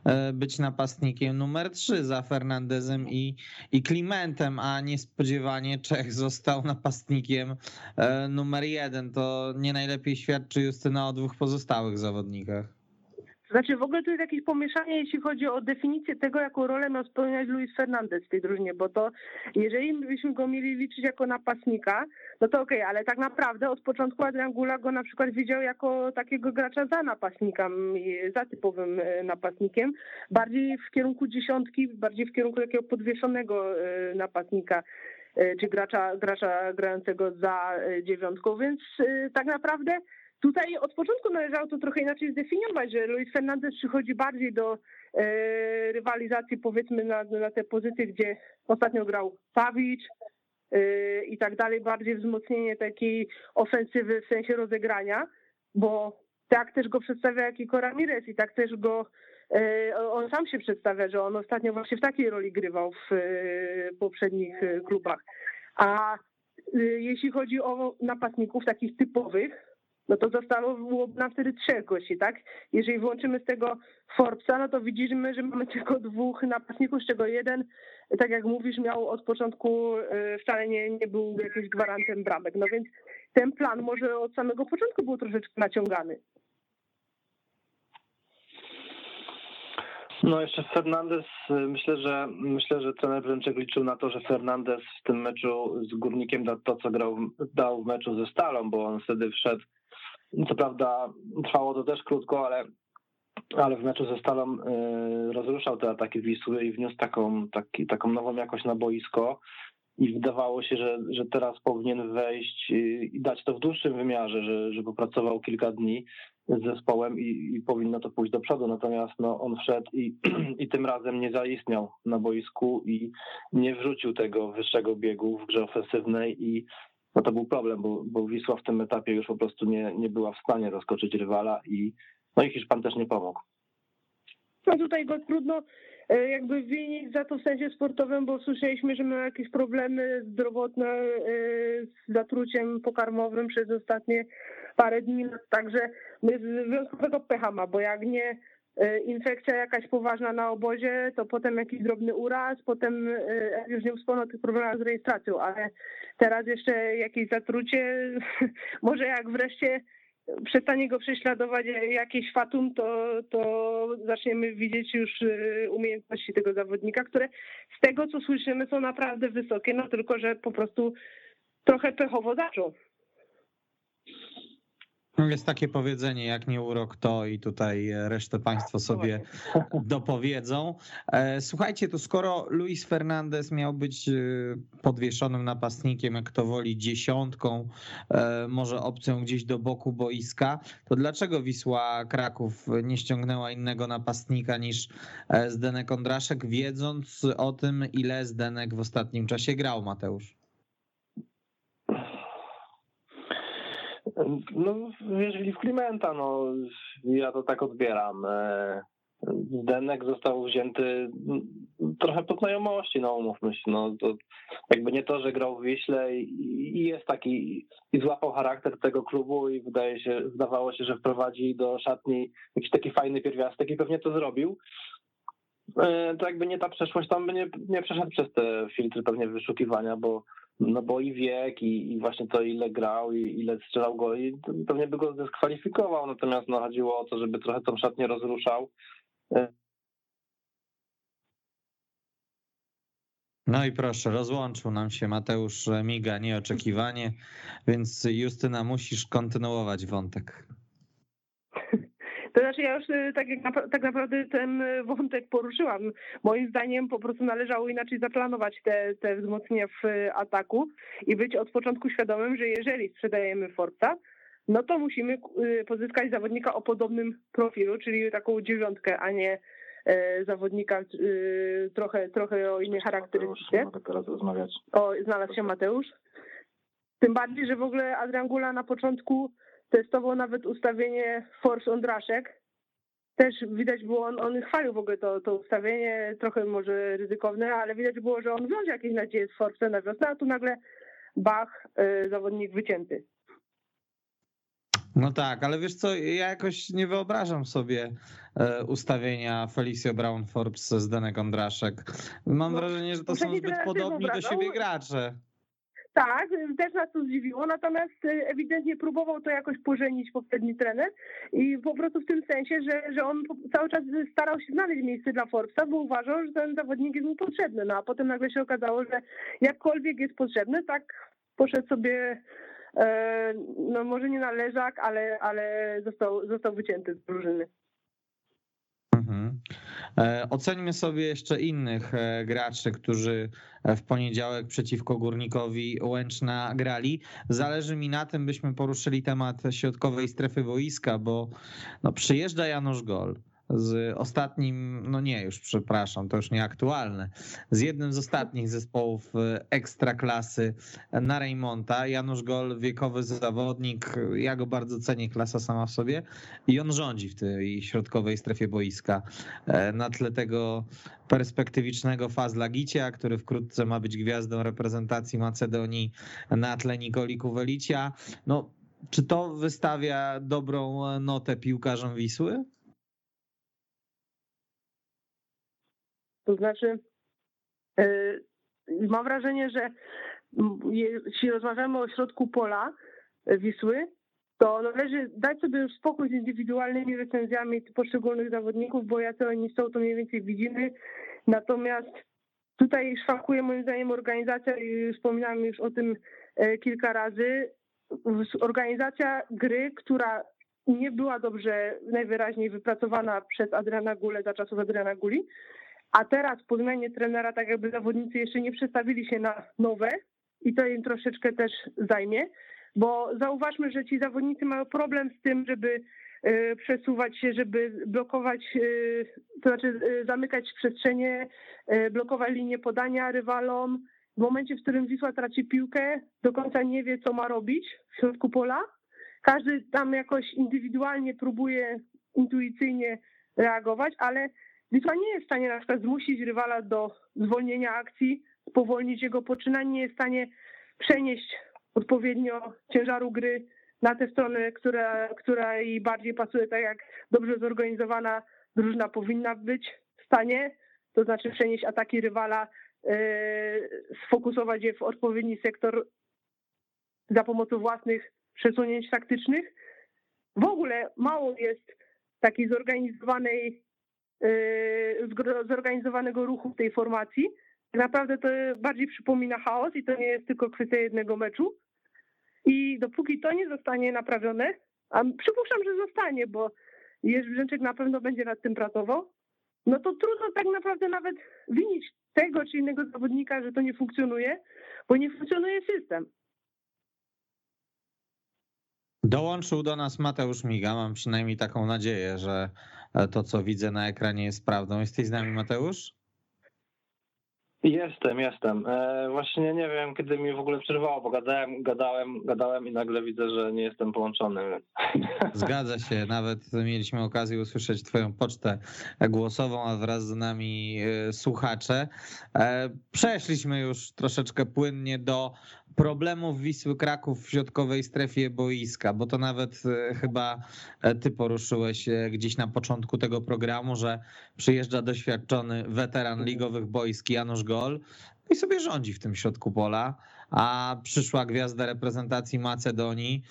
e, być napastnikiem numer 3 za Fernandezem i, i Klimentem, a niespodziewanie Czech został napastnikiem e, numer 1. To nie najlepiej świadczy Justyna o dwóch pozostałych zawodnikach. Znaczy w ogóle tu jest jakieś pomieszanie, jeśli chodzi o definicję tego, jaką rolę miał spełniać Luis Fernandez w tej drużynie, bo to jeżeli byśmy go mieli liczyć jako napastnika, no to okej, okay, ale tak naprawdę od początku Adrian Gula go na przykład widział jako takiego gracza za napastnika, za typowym e, napastnikiem, bardziej w kierunku dziesiątki, bardziej w kierunku takiego podwieszonego e, napastnika e, czy gracza, gracza grającego za dziewiątką, więc tak naprawdę tutaj od początku należało to trochę inaczej zdefiniować, że Luis Fernandez przychodzi bardziej do e, rywalizacji powiedzmy na, na te pozycje, gdzie ostatnio grał Savic e, i tak dalej, bardziej wzmocnienie takiej ofensywy w sensie rozegrania, bo tak też go przedstawia jak i Ramirez i tak też go e, on sam się przedstawia, że on ostatnio właśnie w takiej roli grywał w poprzednich klubach. A jeśli chodzi o napastników takich typowych, no to zostało nam wtedy trzech gości, tak? Jeżeli wyłączymy z tego Forbesa, no to widzimy, że mamy tylko dwóch napastników, z czego jeden, tak jak mówisz, miał od początku wcale nie, nie był jakimś gwarantem bramek. No więc ten plan może od samego początku był troszeczkę naciągany. No jeszcze Fernandez, myślę, że myślę, że trener Brzęczek liczył na to, że Fernandez w tym meczu z Górnikiem da to, co grał, dał w meczu ze Stalą, bo on wtedy wszedł, co prawda trwało to też krótko, ale, ale w meczu ze Stalą y, rozruszał te ataki Wisły i wniósł taką, taki, taką nową jakość na boisko i wydawało się, że, że teraz powinien wejść i dać to w dłuższym wymiarze, że, że popracował kilka dni z zespołem i, i powinno to pójść do przodu. Natomiast no, on wszedł i, i tym razem nie zaistniał na boisku i nie wrzucił tego wyższego biegu w grze ofensywnej i no to był problem, bo, bo Wisła w tym etapie już po prostu nie, nie była w stanie zaskoczyć rywala i no i Hiszpan też nie pomógł. No tutaj go trudno E, jakby winić za to w sensie sportowym, bo słyszeliśmy, że miał jakieś problemy zdrowotne e, z zatruciem pokarmowym przez ostatnie parę dni, także wyjątkowego pecha ma, bo jak nie infekcja jakaś poważna na obozie, to potem jakiś drobny uraz, potem już nie wspomnę o tych problemach z rejestracją, ale teraz jeszcze jakieś zatrucie, może jak wreszcie przestanie go prześladować jakieś fatum, to, to zaczniemy widzieć już y, umiejętności tego zawodnika, które z tego co słyszymy są naprawdę wysokie, no tylko że po prostu trochę pechowo zaczął. Jest takie powiedzenie, jak nie urok to i tutaj resztę Państwo sobie dopowiedzą. E, słuchajcie, to skoro Luis Fernandez miał być e, podwieszonym napastnikiem, jak to woli, dziesiątką, e, może opcją gdzieś do boku boiska, to dlaczego Wisła Kraków nie ściągnęła innego napastnika niż Zdenek Ondraszek, wiedząc o tym, ile Zdenek w ostatnim czasie grał, Mateusz? No, wierzyli w Klimenta, no, ja to tak odbieram. E, Zdenek został wzięty trochę po znajomości, no umówmy się, no to jakby nie to, że grał w Wiśle i, jest taki, i złapał charakter tego klubu i wydaje się, zdawało się, że wprowadzi do szatni jakiś taki fajny pierwiastek i pewnie to zrobił. E, to jakby nie ta przeszłość, tam by nie, nie przeszedł przez te filtry pewnie wyszukiwania, bo no bo i wiek, i, i, właśnie to, ile grał, i ile strzelał go, i pewnie by go zdyskwalifikował, natomiast no, chodziło o to, żeby trochę tą szatnię rozruszał. No i proszę, rozłączył nam się Mateusz Miga nieoczekiwanie, więc Justyna musisz kontynuować wątek. To znaczy ja już y, tak, jak, tak naprawdę ten wątek poruszyłam. Moim zdaniem po prostu należało inaczej zaplanować te, te wzmocnienia w ataku i być od początku świadomym, że jeżeli sprzedajemy Forza, no to musimy y, pozyskać zawodnika o podobnym profilu, czyli taką dziewiątkę, a nie zawodnika y, trochę, trochę o innej charakterystyce. O, znalazł się Mateusz. Tym bardziej, że w ogóle Adrian Gula na początku testował nawet ustawienie Force Ondraszek. Też widać było, on, on chwalił w ogóle to, to ustawienie, trochę może ryzykowne, ale widać było, że on wiąże jakieś nadzieje z Force na wiosnę, a tu nagle Bach, y, zawodnik wycięty. No tak, ale wiesz co, ja jakoś nie wyobrażam sobie e, ustawienia Felicio Brown Forbes z Denek Ondraszek. Mam no, wrażenie, że to są zbyt podobni do siebie gracze. Tak, też nas to zdziwiło, natomiast y, ewidentnie próbował to jakoś pożenić poprzedni trener i po prostu w tym sensie, że, że on cały czas starał się znaleźć miejsce dla Forbesa, bo uważał, że ten zawodnik jest mu potrzebny, no a potem nagle się okazało, że jakkolwiek jest potrzebny, tak poszedł sobie e, no może nie na leżak, ale, ale został, został wycięty z drużyny. Mhm. E, oceńmy sobie jeszcze innych e, graczy, którzy e, w poniedziałek przeciwko Górnikowi Łęczna grali. Zależy mi na tym, byśmy poruszyli temat środkowej strefy boiska, bo no, przyjeżdża Janusz Gol z ostatnim, no nie, już przepraszam, to już nieaktualne, z jednym z ostatnich zespołów e, ekstraklasy na Reymonta. Janusz Gol, wiekowy zawodnik, ja go bardzo cenię, klasa sama w sobie i on rządzi w tej środkowej strefie boiska. E, na tle tego perspektywicznego Fazla Gicia, który wkrótce ma być gwiazdą reprezentacji Macedonii na tle Nikoli Kuwelicia. No, czy to wystawia dobrą notę piłkarzom Wisły? To znaczy, e, mam wrażenie, że jeśli rozmawiamy o środku pola Wisły, to należy dać sobie już spokój z indywidualnymi recenzjami poszczególnych zawodników, bo jacy oni są, to mniej więcej widzimy. Natomiast tutaj szwankuje moim zdaniem organizacja i wspominałem już o tym e, kilka razy. Organizacja gry, która nie była dobrze najwyraźniej wypracowana przez Adriana Gulę za czasów Adriana Guli, a teraz po zmianie trenera tak jakby zawodnicy jeszcze nie przestawili się na nowe i to im troszeczkę też zajmie, bo zauważmy, że ci zawodnicy mają problem z tym, żeby e, przesuwać się, żeby blokować, e, to znaczy e, zamykać przestrzenie, blokować linię podania rywalom. W momencie, w którym Wisła traci piłkę, do końca nie wie, co ma robić w środku pola. Każdy tam jakoś indywidualnie próbuje intuicyjnie reagować, ale Litwa nie jest w stanie na przykład zmusić rywala do zwolnienia akcji, spowolnić jego poczynań, nie jest w stanie przenieść odpowiednio ciężaru gry na tę stronę, która, która jej bardziej pasuje, tak jak dobrze zorganizowana drużyna powinna być w stanie, to znaczy przenieść ataki rywala, yy, sfokusować je w odpowiedni sektor za pomocą własnych przesunięć taktycznych. W ogóle mało jest takiej zorganizowanej zorganizowanego ruchu w tej formacji. Naprawdę to bardziej przypomina chaos i to nie jest tylko kwestia jednego meczu. I dopóki to nie zostanie naprawione, a przypuszczam, że zostanie, bo Jerzy Brzęczek na pewno będzie nad tym pracował, no to trudno tak naprawdę nawet winić tego czy innego zawodnika, że to nie funkcjonuje, bo nie funkcjonuje system. Dołączył do nas Mateusz Miga. Mam przynajmniej taką nadzieję, że to, co widzę na ekranie, jest prawdą. Jesteś z nami, Mateusz? Jestem, jestem. E, właśnie nie wiem, kiedy mi w ogóle przerwało, bo gadałem, gadałem, gadałem i nagle widzę, że nie jestem połączony. Zgadza się. Nawet mieliśmy okazję usłyszeć Twoją pocztę głosową, a wraz z nami e, słuchacze. E, przeszliśmy już troszeczkę płynnie do problemów Wisły Kraków w środkowej strefie boiska, bo to nawet e, chyba e, ty poruszyłeś e, gdzieś na początku tego programu, że przyjeżdża doświadczony weteran ligowych boisk Janusz Gol i sobie rządzi w tym środku pola, a przyszła gwiazda reprezentacji Macedonii,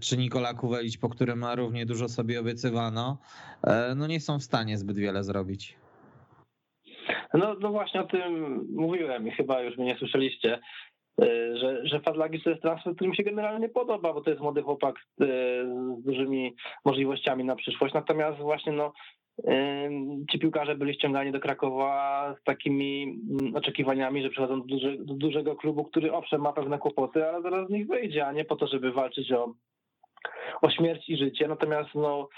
czy Nikola Kuwelić, po którym równie dużo sobie obiecywano, no nie są w stanie zbyt wiele zrobić. No, no właśnie o tym mówiłem i chyba już mnie nie słyszeliście. E, że, że Fadlagis to jest transfer, który mi się generalnie podoba, bo to jest młody chłopak z, z dużymi możliwościami na przyszłość. Natomiast właśnie no, e, ci piłkarze byli ściągani do Krakowa z takimi mm, oczekiwaniami, że przychodzą do, duży, do dużego klubu, który owszem ma pewne kłopoty, ale zaraz z nich wyjdzie, a nie po to, żeby walczyć o o śmierć i życie, natomiast no,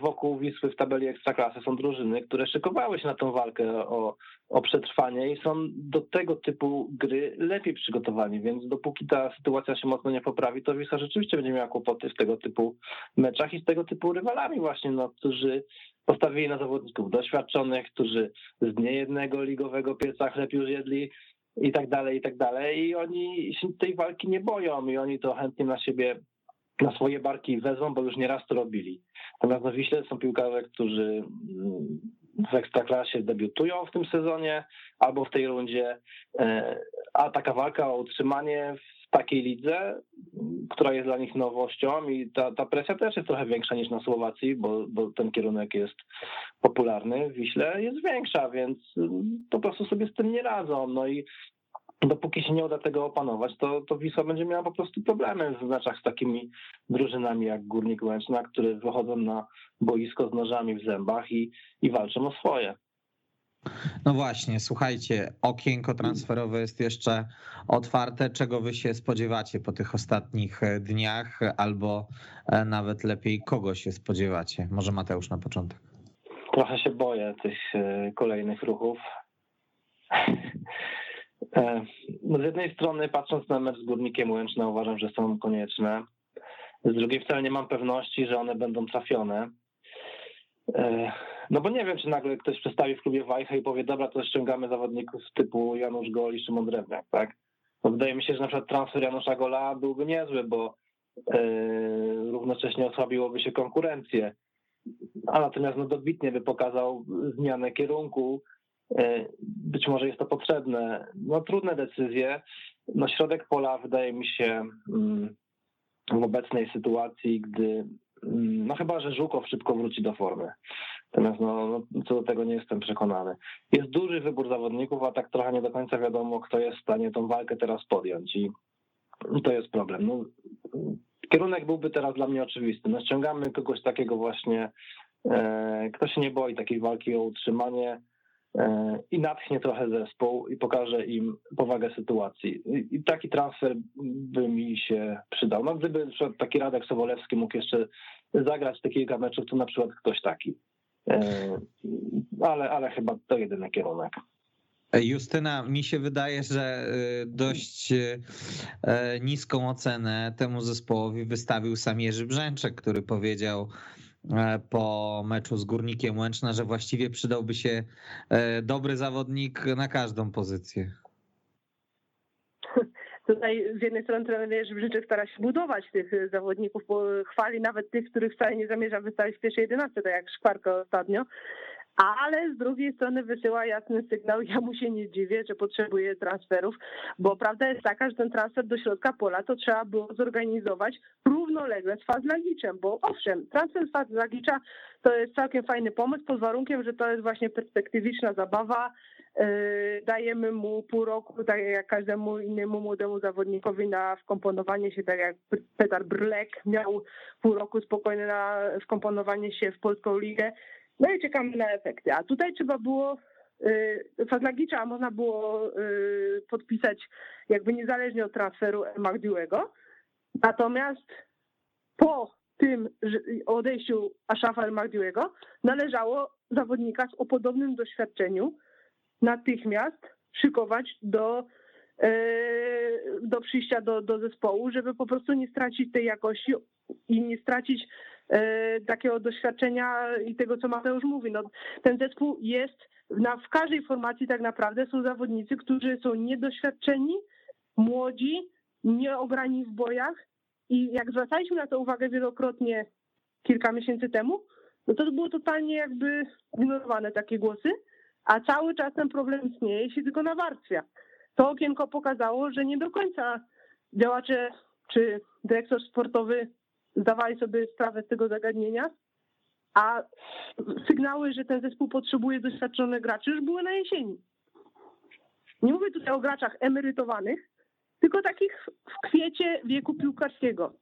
wokół Wisły w tabeli Ekstraklasy są drużyny, które szykowały się na tą walkę o, o przetrwanie i są do tego typu gry lepiej przygotowani, więc dopóki ta sytuacja się mocno nie poprawi, to Wisła rzeczywiście będzie miała kłopoty w tego typu meczach i z tego typu rywalami właśnie, no, którzy postawili na zawodników doświadczonych, którzy z niejednego ligowego pieca chleb już jedli i tak dalej, i tak dalej. I oni się tej walki nie boją i oni to chętnie na siebie na swoje barki wezmą, bo już nieraz to robili. Natomiast na Wiśle są piłkarze, którzy mm, w Ekstraklasie debiutują w tym sezonie albo w tej rundzie, e, a taka walka o utrzymanie w takiej lidze, która jest dla nich nowością i ta, ta presja też jest trochę większa niż na Słowacji, bo, bo ten kierunek jest popularny w Wiśle, jest większa, więc po prostu sobie z tym nie radzą. No i dopóki się nie uda tego opanować, to, to Wisła będzie miała po prostu problemy w meczach z takimi drużynami jak Górnik Łęczna, które wychodzą na boisko z nożami w zębach i, i walczą o swoje. No właśnie, słuchajcie, okienko transferowe jest jeszcze otwarte. Czego wy się spodziewacie po tych ostatnich e, dniach, albo e, nawet lepiej, kogo się spodziewacie? Może Mateusz na początek. Trochę się boję tych e, kolejnych ruchów. No z jednej strony, patrząc na mecz z Górnikiem Łęczna, uważam, że są konieczne. Z drugiej wcale nie mam pewności, że one będą trafione. No bo nie wiem, czy nagle ktoś przestawi w klubie Wajchę i powie, dobra, to ściągamy zawodników typu Janusz Gol i Szymon Drewniak, tak? No wydaje mi się, że na przykład transfer Janusza Gola byłby niezły, bo yy, równocześnie osłabiłoby się konkurencję. A natomiast no dobitnie by pokazał zmianę kierunku. Yy, być może jest to potrzebne. No trudne decyzje. No środek pola wydaje mi się yy, w obecnej sytuacji, gdy mm, no chyba, że Żukow szybko wróci do formy. Natomiast no, no, co do tego nie jestem przekonany. Jest duży wybór zawodników, a tak trochę nie do końca wiadomo, kto jest w stanie tą walkę teraz podjąć i to jest problem. No, kierunek byłby teraz dla mnie oczywisty. No, ściągamy kogoś takiego właśnie, e, kto się nie boi takiej walki o utrzymanie e, i natchnie trochę zespół i pokaże im powagę sytuacji. I, taki transfer by mi się przydał. No, gdyby taki Radek Sobolewski mógł jeszcze zagrać te kilka meczów, to na przykład ktoś taki. E, ale, ale chyba to jedyny kierunek. Justyna, mi się wydaje, że e, dość e, niską ocenę temu zespołowi wystawił sam Jerzy Brzęczek, który powiedział po meczu z Górnikiem Łęczna, że właściwie przydałby się dobry zawodnik na każdą pozycję. Tutaj z jednej strony trener Żybrzyczek stara się budować tych zawodników, chwali nawet tych, których wcale nie zamierza wystawić w pierwszej jedenastce, tak jak Szkwarka ostatnio. Ale z drugiej strony wysyła jasny sygnał, ja mu się nie dziwię, że potrzebuje transferów, bo prawda jest taka, że ten transfer do środka pola to trzeba było zorganizować równolegle z Fazlagiczem, bo owszem, transfer Fazlagicza to jest całkiem fajny pomysł pod warunkiem, że to jest właśnie perspektywiczna zabawa, E, dajemy mu pół roku, tak jak każdemu innemu młodemu zawodnikowi na wkomponowanie się, tak jak Petar Brlek miał pół roku spokojnie na wkomponowanie się w polską ligę. No i czekamy na efekty. A tutaj trzeba było e, Fazlagicza można było e, podpisać jakby niezależnie od transferu Magdiłego. Natomiast po tym odejściu Ashafa El Magdiłego należało zawodnika o podobnym doświadczeniu, natychmiast szykować do, e, do przyjścia do, do zespołu, żeby po prostu nie stracić tej jakości i nie stracić takiego doświadczenia i tego, co Mateusz mówi. No, ten zespół jest, na, w każdej formacji tak naprawdę są zawodnicy, którzy są niedoświadczeni, młodzi, nieograni w bojach i jak zwracaliśmy na to uwagę wielokrotnie kilka miesięcy temu, no to było totalnie jakby ignorowane takie głosy a cały czas ten problem istnieje i się tylko nawarstwia. To okienko pokazało, że nie do końca działacze czy dyrektor sportowy zdawali sobie sprawę z tego zagadnienia, a sygnały, że ten zespół potrzebuje doświadczonych graczy już były na jesieni. Nie mówię tutaj o graczach emerytowanych, tylko takich w kwiecie wieku piłkarskiego.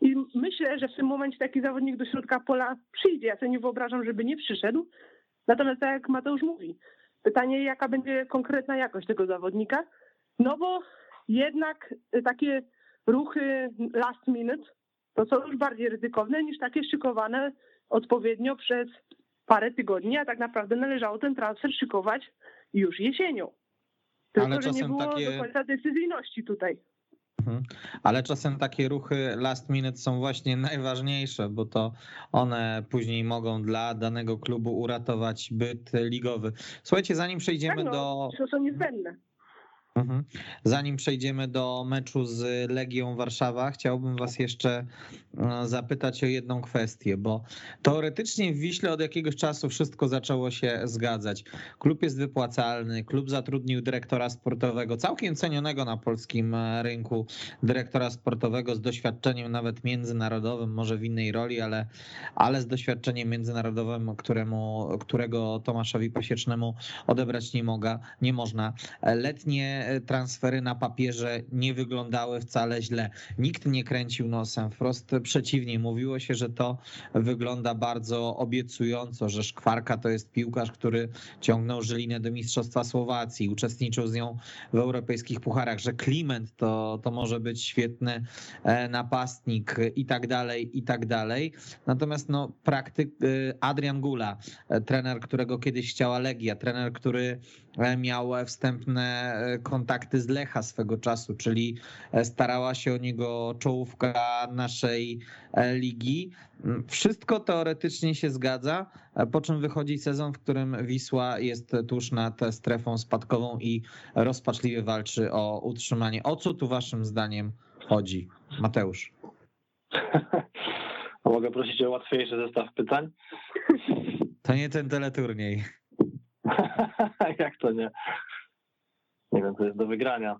I myślę, że w tym momencie taki zawodnik do środka pola przyjdzie. Ja sobie nie wyobrażam, żeby nie przyszedł, Natomiast tak jak Mateusz mówi, pytanie jaka będzie konkretna jakość tego zawodnika, no bo jednak takie ruchy last minute to są już bardziej ryzykowne niż takie szykowane odpowiednio przez parę tygodni, a tak naprawdę należało ten transfer szykować już jesienią. Tylko, Ale że nie było takie... do końca decyzyjności tutaj. Mhm. Ale czasem takie ruchy last minute są właśnie najważniejsze, bo to one później mogą dla danego klubu uratować byt ligowy. Słuchajcie, zanim przejdziemy tak no, do. To są niezbędne. Mhm. Zanim przejdziemy do meczu z Legią Warszawa, chciałbym Was jeszcze e, zapytać o jedną kwestię, bo teoretycznie w Wiśle od jakiegoś czasu wszystko zaczęło się zgadzać. Klub jest wypłacalny, klub zatrudnił dyrektora sportowego, całkiem cenionego na polskim e, rynku dyrektora sportowego z doświadczeniem nawet międzynarodowym, może w innej roli, ale, ale z doświadczeniem międzynarodowym, któremu, którego Tomaszowi Pasiecznemu odebrać nie, moga, nie można. Letnie te transfery na papierze nie wyglądały wcale źle. Nikt nie kręcił nosem, wprost przeciwnie. Mówiło się, że to wygląda bardzo obiecująco, że Szkwarka to jest piłkarz, który ciągnął Żylinę do Mistrzostwa Słowacji, uczestniczył z nią w europejskich pucharach, że Kliment to, to może być świetny e, napastnik i tak dalej, i tak dalej. Natomiast no, praktyk e, Adrian Gula, e, trener, którego kiedyś chciała Legia, trener, który miał wstępne kontakty z Lecha swego czasu, czyli starała się o niego czołówka naszej ligi. Mm, wszystko teoretycznie się zgadza, po czym wychodzi sezon, w którym Wisła jest tuż nad strefą spadkową i rozpaczliwie walczy o utrzymanie. O co tu waszym zdaniem chodzi, Mateusz? Mogę prosić o łatwiejszy zestaw pytań? To nie ten teleturniej. Jak to nie? Nie wiem, to jest do wygrania.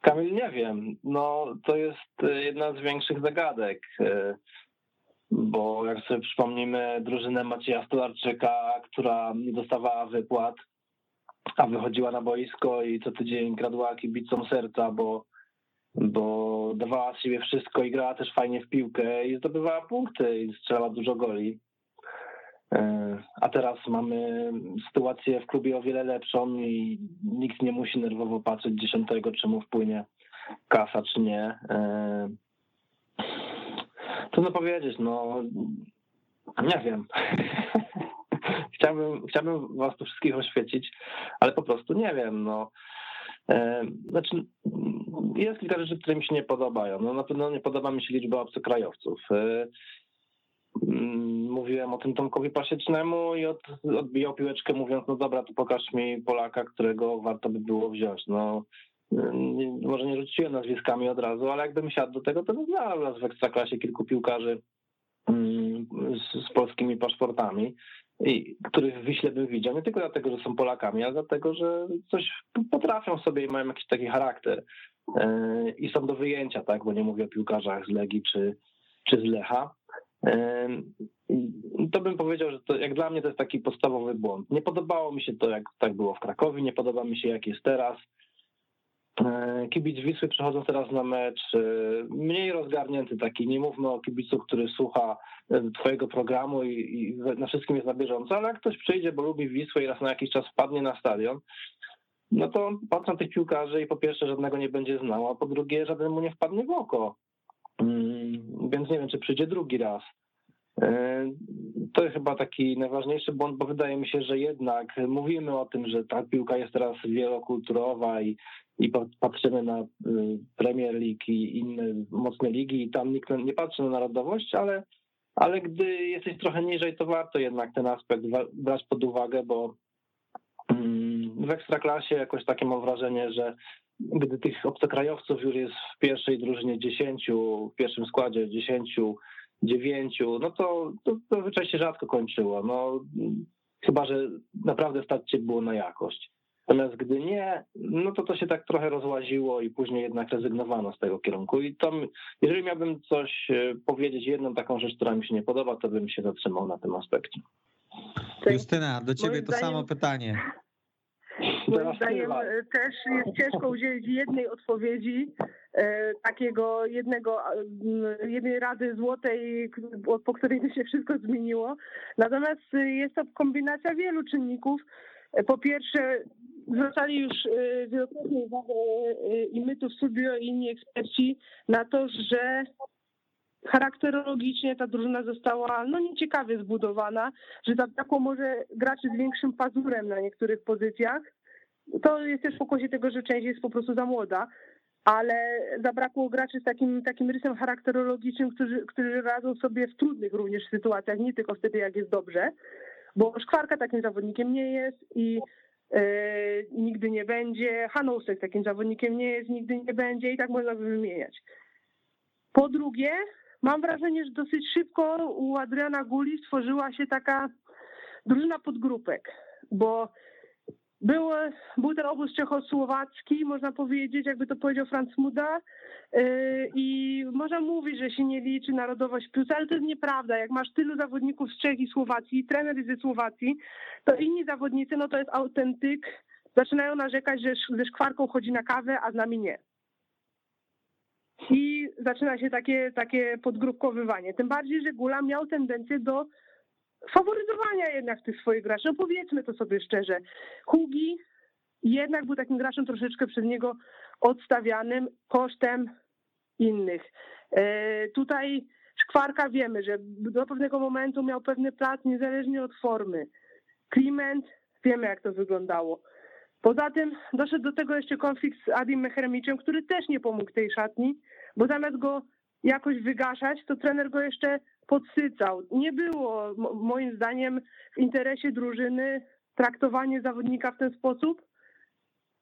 Kamil, nie wiem. No, to jest jedna z większych zagadek, bo jak sobie przypomnimy drużynę Macieja Stolarczyka, która nie dostawała wypłat, a wychodziła na boisko i co tydzień kradła kibicom serca, bo bo dawała z siebie wszystko i grała też fajnie w piłkę i zdobywała punkty i strzelała dużo goli. E, a teraz mamy sytuację w klubie o wiele lepszą i nikt nie musi nerwowo patrzeć dziesiątego, czy mu wpłynie kasa, czy nie. E, trudno powiedzieć, no nie wiem. chciałbym, chciałbym was tu wszystkich oświecić, ale po prostu nie wiem, no. E, znaczy, jest kilka rzeczy, które mi się nie podobają. No, na pewno nie podoba mi się liczba obcokrajowców. Mówiłem o tym Tomkowi Pasiecznemu i od, odbijał piłeczkę mówiąc, no dobra, to pokaż mi Polaka, którego warto by było wziąć. No, nie, może nie rzuciłem nazwiskami od razu, ale jakbym siadł do tego, to bym znalazł w Ekstraklasie kilku piłkarzy mm, z, z polskimi paszportami i których w Wiśle bym widział, nie tylko dlatego, że są Polakami, ale dlatego, że coś potrafią sobie i mają jakiś taki charakter e, i są do wyjęcia, tak, bo nie mówię o piłkarzach z Legii czy, czy z Lecha. E, to bym powiedział, że to, jak dla mnie to jest taki podstawowy błąd. Nie podobało mi się to, jak tak było w Krakowie, nie podoba mi się, jak jest teraz. E, kibic Wisły przechodząc teraz na mecz, mniej rozgarnięty taki, nie mówmy o kibicu, który słucha twojego programu i, i, na wszystkim jest na bieżąco, ale jak ktoś przyjdzie, bo lubi Wisłę i raz na jakiś czas wpadnie na stadion, no to patrzy na tych piłkarzy i po pierwsze żadnego nie będzie znał, a po drugie żaden mu nie wpadnie w oko. Mm, więc nie wiem, czy przyjdzie drugi raz. E, to jest chyba taki najważniejszy błąd, bo wydaje mi się, że jednak mówimy o tym, że ta piłka jest teraz wielokulturowa i, i patrzymy na y, Premier League i inne mocne ligi i tam nikt nie patrzy na narodowość, ale ale gdy jesteś trochę niżej, to warto jednak ten aspekt brać pod uwagę, bo mm, w ekstraklasie jakoś takie mam wrażenie, że gdy tych obcokrajowców już jest w pierwszej drużynie dziesięciu, w pierwszym składzie dziesięciu, dziewięciu, no to, to zazwyczaj się rzadko kończyło. No, chyba, że naprawdę stać się było na jakość. Natomiast gdy nie, no to to się tak trochę rozłaziło i później jednak rezygnowano z tego kierunku. I to, jeżeli miałbym coś e, powiedzieć, jedną taką rzecz, która mi się nie podoba, to bym się zatrzymał na tym aspekcie. Justyna, do ciebie to zdaniem, samo pytanie. Moim zdaniem e, też jest ciężko udzielić jednej odpowiedzi, e, takiego jednego, jednej rady złotej, po której by się wszystko zmieniło. Natomiast jest to kombinacja wielu czynników. Po pierwsze, zwracali już wielokrotnie uwagę i my tu w studio i inni eksperci na to, że charakterologicznie ta drużyna została no nieciekawie zbudowana, że zabrakło może graczy z większym pazurem na niektórych pozycjach. To jest też pokłosie tego, że część jest po prostu za młoda, ale zabrakło graczy z takim, takim rysem charakterologicznym, którzy, którzy radzą sobie w trudnych również sytuacjach, nie tylko wtedy jak jest dobrze, bo Szkwarka takim zawodnikiem nie jest i E, nigdy nie będzie. Hanousek takim zawodnikiem nie jest, nigdy nie będzie i tak można by wymieniać. Po drugie, mam wrażenie, że dosyć szybko u Adriana Guli stworzyła się taka drużyna podgrupek, bo był, był ten obóz czechosłowacki, można powiedzieć, jakby to powiedział Franz Muda, yy, i można mówić, że się nie liczy narodowość plus, ale to jest nieprawda. Jak masz tylu zawodników z Czech i Słowacji, trener ze Słowacji, to inni zawodnicy, no to jest autentyk zaczynają narzekać, że ze szkwarką chodzi na kawę, a z nami nie. I zaczyna się takie, takie podgrupkowywanie. Tym bardziej, że Gula miał tendencję do faworyzowania jednak tych swoich graczy. No powiedzmy to sobie szczerze. Hugi jednak był takim graczem troszeczkę przez niego odstawianym kosztem innych. E, tutaj Szkwarka wiemy, że do pewnego momentu miał pewny plac niezależnie od formy. Kliment, wiemy jak to wyglądało. Poza tym doszedł do tego jeszcze konflikt z Adim Mecheremiczem, który też nie pomógł tej szatni, bo zamiast go jakoś wygaszać, to trener go jeszcze podsycał. Nie było moim zdaniem w interesie drużyny traktowanie zawodnika w ten sposób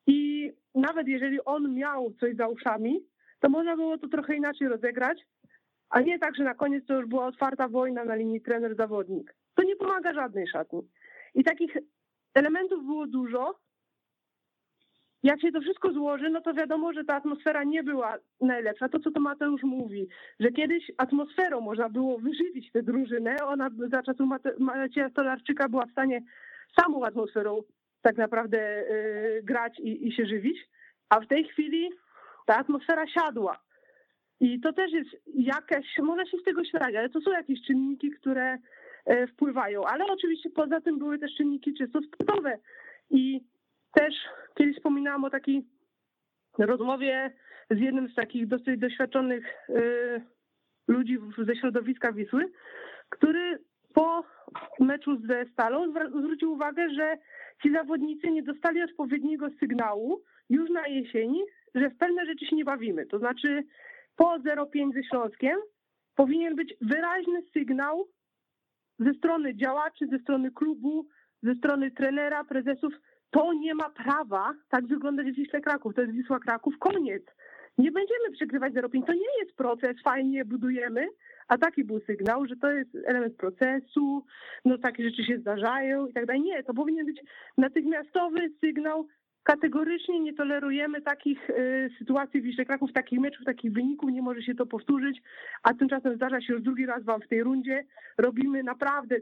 i nawet jeżeli on miał coś za uszami, to można było to trochę inaczej rozegrać, a nie tak, że na koniec to już była otwarta wojna na linii trener-zawodnik. To nie pomaga żadnej szatni. I takich elementów było dużo. Jak się to wszystko złoży, no to wiadomo, że ta atmosfera nie była najlepsza. To, co to Mateusz mówi, że kiedyś atmosferą można było wyżywić tę drużynę. Ona za czasów Macieja Stolarczyka była w stanie samą atmosferą tak naprawdę yy, grać i, i się żywić. A w tej chwili ta atmosfera siadła. I to też jest jakaś, można się z tego śmiać, ale to są jakieś czynniki, które e, wpływają. Ale oczywiście poza tym były też czynniki czysto sportowe. I też kiedyś wspominałam o takiej rozmowie z jednym z takich dosyć doświadczonych e, ludzi ze środowiska Wisły, który po meczu ze Stalą zwrócił uwagę, że ci zawodnicy nie dostali odpowiedniego sygnału już na jesieni, że w pewne rzeczy się nie bawimy. To znaczy po 0,5 ze Śląskiem powinien być wyraźny sygnał ze strony działaczy, ze strony klubu, ze strony trenera, prezesów. To nie ma prawa tak wyglądać w Wiśle Kraków. To jest Wisła Kraków, koniec. Nie będziemy przegrywać 0,5. To nie jest proces, fajnie budujemy, a taki był sygnał, że to jest element procesu, no takie rzeczy się zdarzają i tak dalej. Nie, to powinien być natychmiastowy sygnał kategorycznie nie tolerujemy takich y, sytuacji w Wiśle Kraków, takich meczów, takich wyników, nie może się to powtórzyć, a tymczasem zdarza się już drugi raz wam w tej rundzie. Robimy naprawdę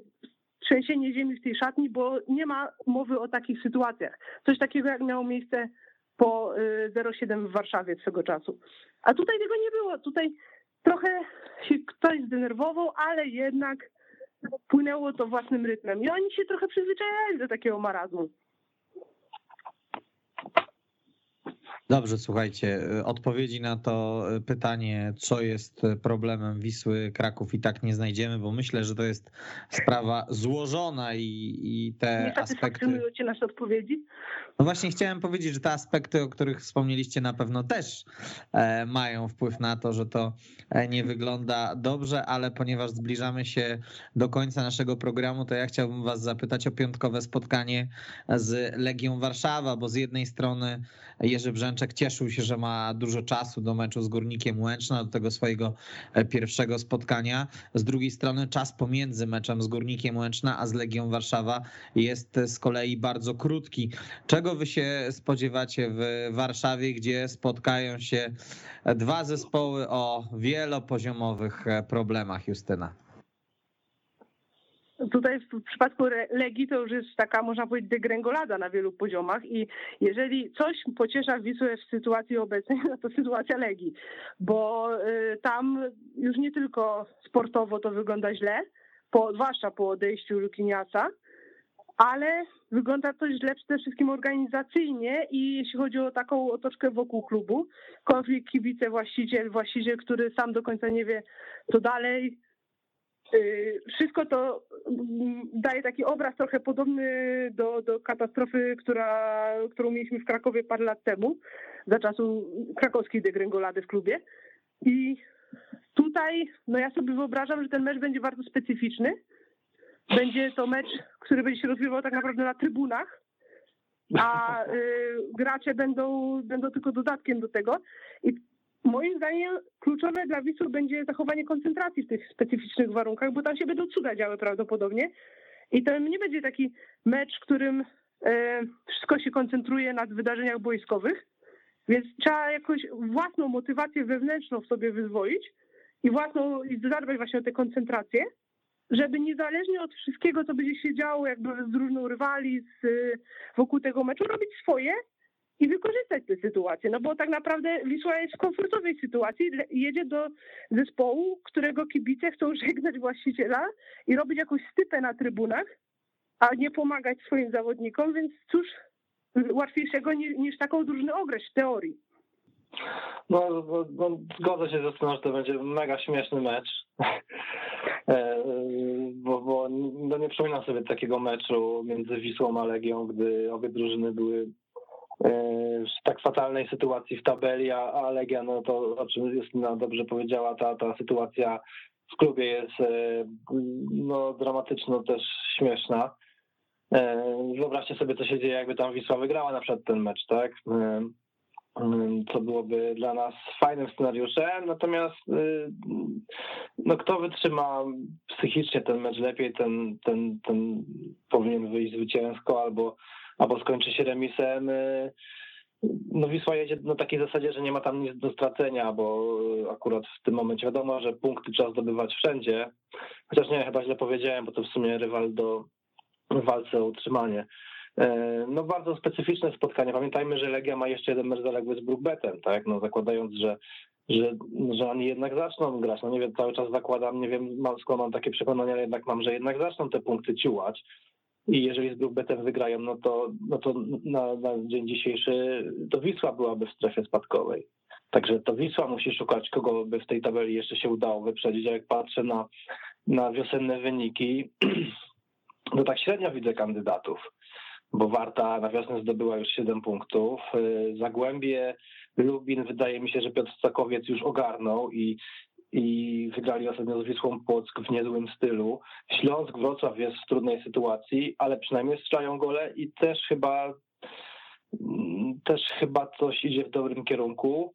trzęsienie ziemi w tej szatni, bo nie ma mowy o takich sytuacjach. Coś takiego jak miało miejsce po y, 07 w Warszawie swego czasu. A tutaj tego nie było. Tutaj trochę się ktoś zdenerwował, ale jednak płynęło to własnym rytmem. I oni się trochę przyzwyczajali do takiego marazmu. Dobrze, słuchajcie, odpowiedzi na to pytanie, co jest problemem Wisły Kraków i tak nie znajdziemy, bo myślę, że to jest sprawa złożona i, i te nie aspekty. Nie nasze odpowiedzi? No właśnie chciałem powiedzieć, że te aspekty, o których wspomnieliście na pewno też e, mają wpływ na to, że to e, nie wygląda dobrze, ale ponieważ zbliżamy się do końca naszego programu, to ja chciałbym was zapytać o piątkowe spotkanie z Legią Warszawa, bo z jednej strony Jerzy Brzęczek cieszył się, że ma dużo czasu do meczu z Górnikiem Łęczna, do tego swojego e, pierwszego spotkania. Z drugiej strony czas pomiędzy meczem z Górnikiem Łęczna a z Legią Warszawa jest z kolei bardzo krótki. Czego wy się spodziewacie w Warszawie, gdzie spotkają się dwa zespoły o wielopoziomowych e, problemach, Justyna? Tutaj w przypadku Legii to już jest taka, można powiedzieć, degrengolada na wielu poziomach i jeżeli coś pociesza Wisłę w sytuacji obecnej, no to sytuacja Legii, bo y, tam już nie tylko sportowo to wygląda źle, po, zwłaszcza po odejściu Lukiniasa, ale wygląda to źle przede wszystkim organizacyjnie i jeśli chodzi o taką otoczkę wokół klubu, konflikt kibice, właściciel, właściciel, który sam do końca nie wie, co dalej, wszystko to mm, daje taki obraz trochę podobny do, do katastrofy, która, którą mieliśmy w Krakowie parę lat temu, za czasu krakowskiej degrengolady w klubie. I tutaj, no ja sobie wyobrażam, że ten mecz będzie bardzo specyficzny. Będzie to mecz, który będzie się rozgrywał tak naprawdę na trybunach, a y, gracze będą, będą tylko dodatkiem do tego. I Moim zdaniem kluczowe dla Wisły będzie zachowanie koncentracji w tych specyficznych warunkach, bo tam się będą cuda działy prawdopodobnie. I to nie będzie taki mecz, w którym e, wszystko się koncentruje na wydarzeniach boiskowych, więc trzeba jakoś własną motywację wewnętrzną w sobie wyzwoić i własną i zadbać właśnie o tę koncentrację, żeby niezależnie od wszystkiego, co będzie się działo, jakby z różną rywali, z, wokół tego meczu, robić swoje i wykorzystać tę sytuację. No bo tak naprawdę Wisła jest w komfortowej sytuacji, jedzie do zespołu, którego kibice chcą żegnać właściciela i robić jakąś stypę na trybunach, a nie pomagać swoim zawodnikom, więc cóż łatwiejszego niż taką drużynę ograć w teorii. No, no, no zgodzę się z tym, że to będzie mega śmieszny mecz. E, bo, bo no nie przypominam sobie takiego meczu między Wisłą a Legią, gdy obie drużyny były w tak fatalnej sytuacji w tabeli, a, Legia, no to o czym Justyna dobrze powiedziała, ta, ta sytuacja w klubie jest e, no, dramatyczno też śmieszna. Wyobraźcie sobie, co się dzieje, jakby tam Wisła wygrała na przykład ten mecz, tak? co byłoby dla nas fajnym scenariuszem. Natomiast no, kto wytrzyma psychicznie ten mecz lepiej, ten, ten, ten powinien wyjść zwycięsko albo, albo skończy się remisem. Y, no Wisła jedzie na takiej zasadzie, że nie ma tam nic do stracenia, bo akurat w tym momencie wiadomo, że punkty trzeba zdobywać wszędzie. Chociaż nie, chyba źle powiedziałem, bo to w sumie rywal do walce o utrzymanie. E, no bardzo specyficzne spotkanie. Pamiętajmy, że Legia ma jeszcze jeden mecz zaległy z Brookbetem, tak? No zakładając, że, że, że oni jednak zaczną grać. No nie wiem, cały czas zakładam, nie wiem mam, skąd mam takie przekonania, ale jednak mam, że jednak zaczną te punkty ciułać. I jeżeli z Brookbetem wygrają, no to, no to na, na dzień dzisiejszy to Wisła byłaby w strefie spadkowej. Także to Wisła musi szukać, kogo by w tej tabeli jeszcze się udało wyprzedzić. A jak patrzę na, na wiosenne wyniki, to tak średnio widzę kandydatów bo Warta na wiosnę zdobyła już 7 punktów. Zagłębie, Lubin, wydaje mi się, że Piotr Stakowiec już ogarnął i, i wygrali ostatnio z Wisłą Płock w niezłym stylu. Śląsk, Wrocław jest w trudnej sytuacji, ale przynajmniej strzelają gole i też chyba mm, też chyba coś idzie w dobrym kierunku.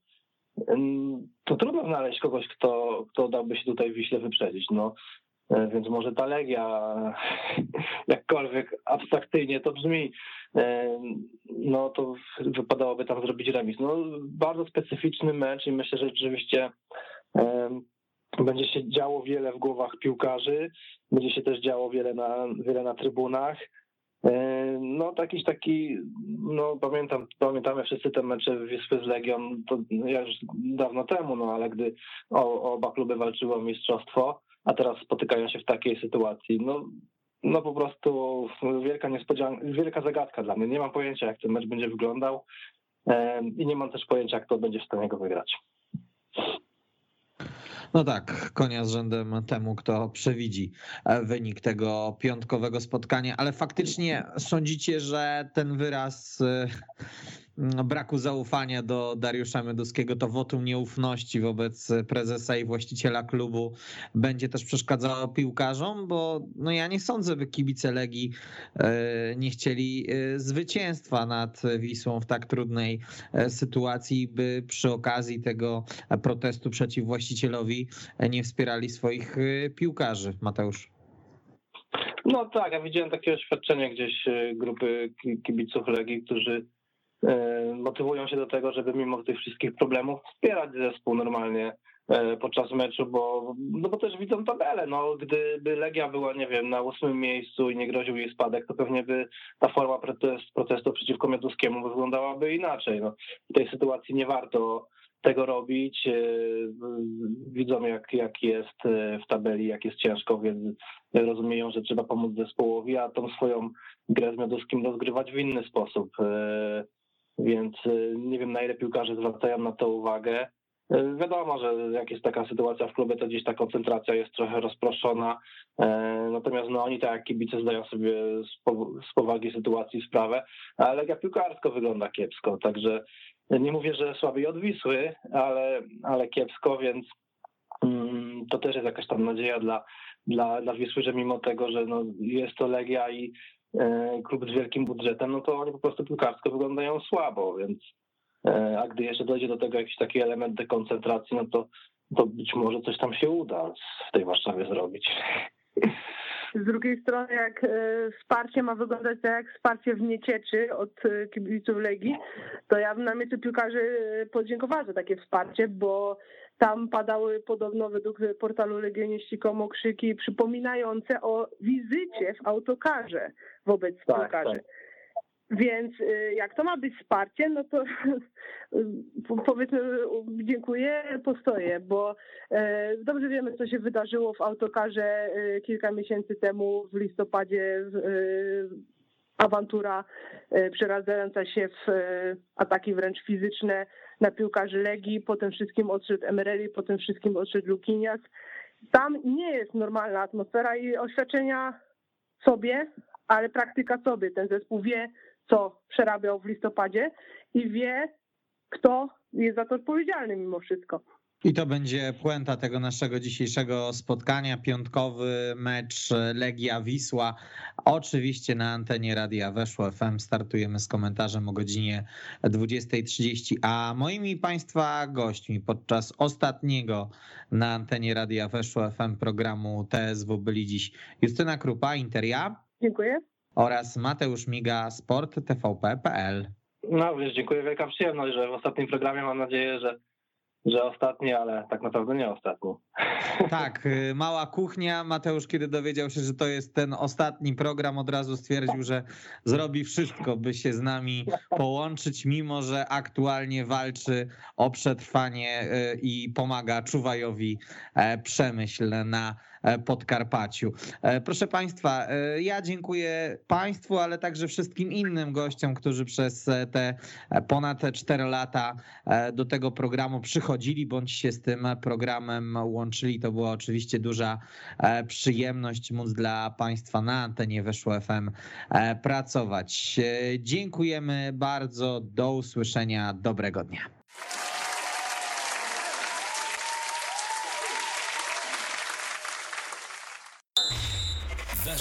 Mm, to trudno znaleźć kogoś, kto, kto dałby się tutaj Wiśle wyprzedzić. No, E, więc może ta Legia, jakkolwiek abstrakcyjnie to brzmi, e, no to wypadałoby tam zrobić remis. No bardzo specyficzny mecz i myślę, że rzeczywiście będzie się działo wiele w głowach piłkarzy, będzie się też działo wiele na, wiele na trybunach. No jakiś taki, no pamiętam, pamiętamy wszyscy te mecze Wyspy z Legią, to ja już dawno temu, no ale gdy oba kluby walczyły o mistrzostwo, a teraz spotykają się w takiej sytuacji. No, no po prostu wielka niespodzianka, wielka zagadka dla mnie. Nie mam pojęcia, jak ten mecz będzie wyglądał i nie mam też pojęcia, kto będzie w stanie go wygrać. No tak, konia z rzędem temu, kto przewidzi e, wynik tego piątkowego spotkania, ale faktycznie sądzicie, że ten wyraz e, braku zaufania do Dariusza Meduskiego, to wotum nieufności wobec prezesa i właściciela klubu będzie też przeszkadzało piłkarzom, bo no ja nie sądzę, by kibice Legii e, nie chcieli e, zwycięstwa nad Wisłą w tak trudnej e, sytuacji, by przy okazji tego protestu przeciw właścicielowi nie wspierali swoich piłkarzy. Mateusz. No tak, ja widziałem takie oświadczenie gdzieś grupy kibiców Legii, którzy motywują się do tego, żeby mimo tych wszystkich problemów wspierać zespół normalnie e, podczas meczu, bo, no bo też widzą tabelę. No, gdyby Legia była, nie wiem, na ósmym miejscu i nie groził jej spadek, to pewnie by ta forma protest, protestu przeciwko Mioduskiemu wyglądałaby inaczej. No, w tej sytuacji nie warto tego robić. E, widzą, jak, jak jest w tabeli, jak jest ciężko, więc rozumieją, że trzeba pomóc zespołowi, a tą swoją grę z Mioduskim rozgrywać w inny sposób. Więc y, nie wiem, na ile piłkarze zwracają na to uwagę. Y, wiadomo, że jak jest taka sytuacja w klubie, to gdzieś ta koncentracja jest trochę rozproszona. Y, natomiast no, oni tak jak kibice zdają sobie z powagi sytuacji sprawę, ale Legia piłkarsko wygląda kiepsko. Także nie mówię, że słabiej od Wisły, ale, ale kiepsko, więc mm, to też jest jakaś tam nadzieja dla, dla, dla Wisły, że mimo tego, że no, jest to Legia i E, klub z wielkim budżetem, no to oni po prostu piłkarsko wyglądają słabo, więc e, a gdy jeszcze dojdzie do tego jakiś taki element dekoncentracji, no to, to być może coś tam się uda w tej Warszawie zrobić. Z drugiej strony, jak e, wsparcie ma wyglądać tak jak wsparcie w niecieczy od kibiców Legii, to ja bym na miejscu piłkarzy podziękowała za takie wsparcie, bo Tam padały podobno według portalu Legioniści.com okrzyki przypominające o wizycie w autokarze wobec Tak, piłkarzy. tak. Więc y, jak to ma być wsparcie, no to po- powiedzmy dziękuję, postoję, bo e, dobrze wiemy, co się wydarzyło w autokarze kilka miesięcy temu w listopadzie. Awantura e, przeradzająca się w e, ataki wręcz fizyczne na piłkarzy Legii, po tym wszystkim odszedł Emereli, po tym wszystkim odszedł Lukinias. Tam nie jest normalna atmosfera i oświadczenia sobie, ale praktyka sobie. Ten zespół wie, co przerabiał w listopadzie i wie, kto jest za to odpowiedzialny mimo wszystko. I to będzie puenta tego naszego dzisiejszego spotkania. Piątkowy mecz Legia Wisła. Oczywiście na antenie Radia Weszło FM startujemy z komentarzem o godzinie 20.30. A moimi Państwa gośćmi podczas ostatniego na antenie Radia Weszło FM programu TSW byli dziś Justyna Krupa, Interia Dziękuję. oraz Mateusz Miga, Sport TVP.pl. No wiesz, dziękuję, wielka przyjemność, że w ostatnim programie mam nadzieję, że, że ostatni, ale tak naprawdę nie ostatni. Tak, y, mała kuchnia. Mateusz, kiedy dowiedział się, że to jest ten ostatni program, od razu stwierdził, że zrobi wszystko, by się z nami połączyć, mimo że aktualnie walczy o przetrwanie y, i pomaga Czuwajowi e, Przemyśl na Podkarpaciu. E, Proszę Państwa, e, ja dziękuję Państwu, ale także wszystkim innym gościom, którzy przez e, te e, ponad 4 lata e, do tego programu przychodzili bądź się z tym programem łączyli. To była oczywiście duża e, przyjemność móc dla Państwa na antenie Weszło FM e, pracować. E, Dziękujemy bardzo. Do usłyszenia. Dobrego dnia.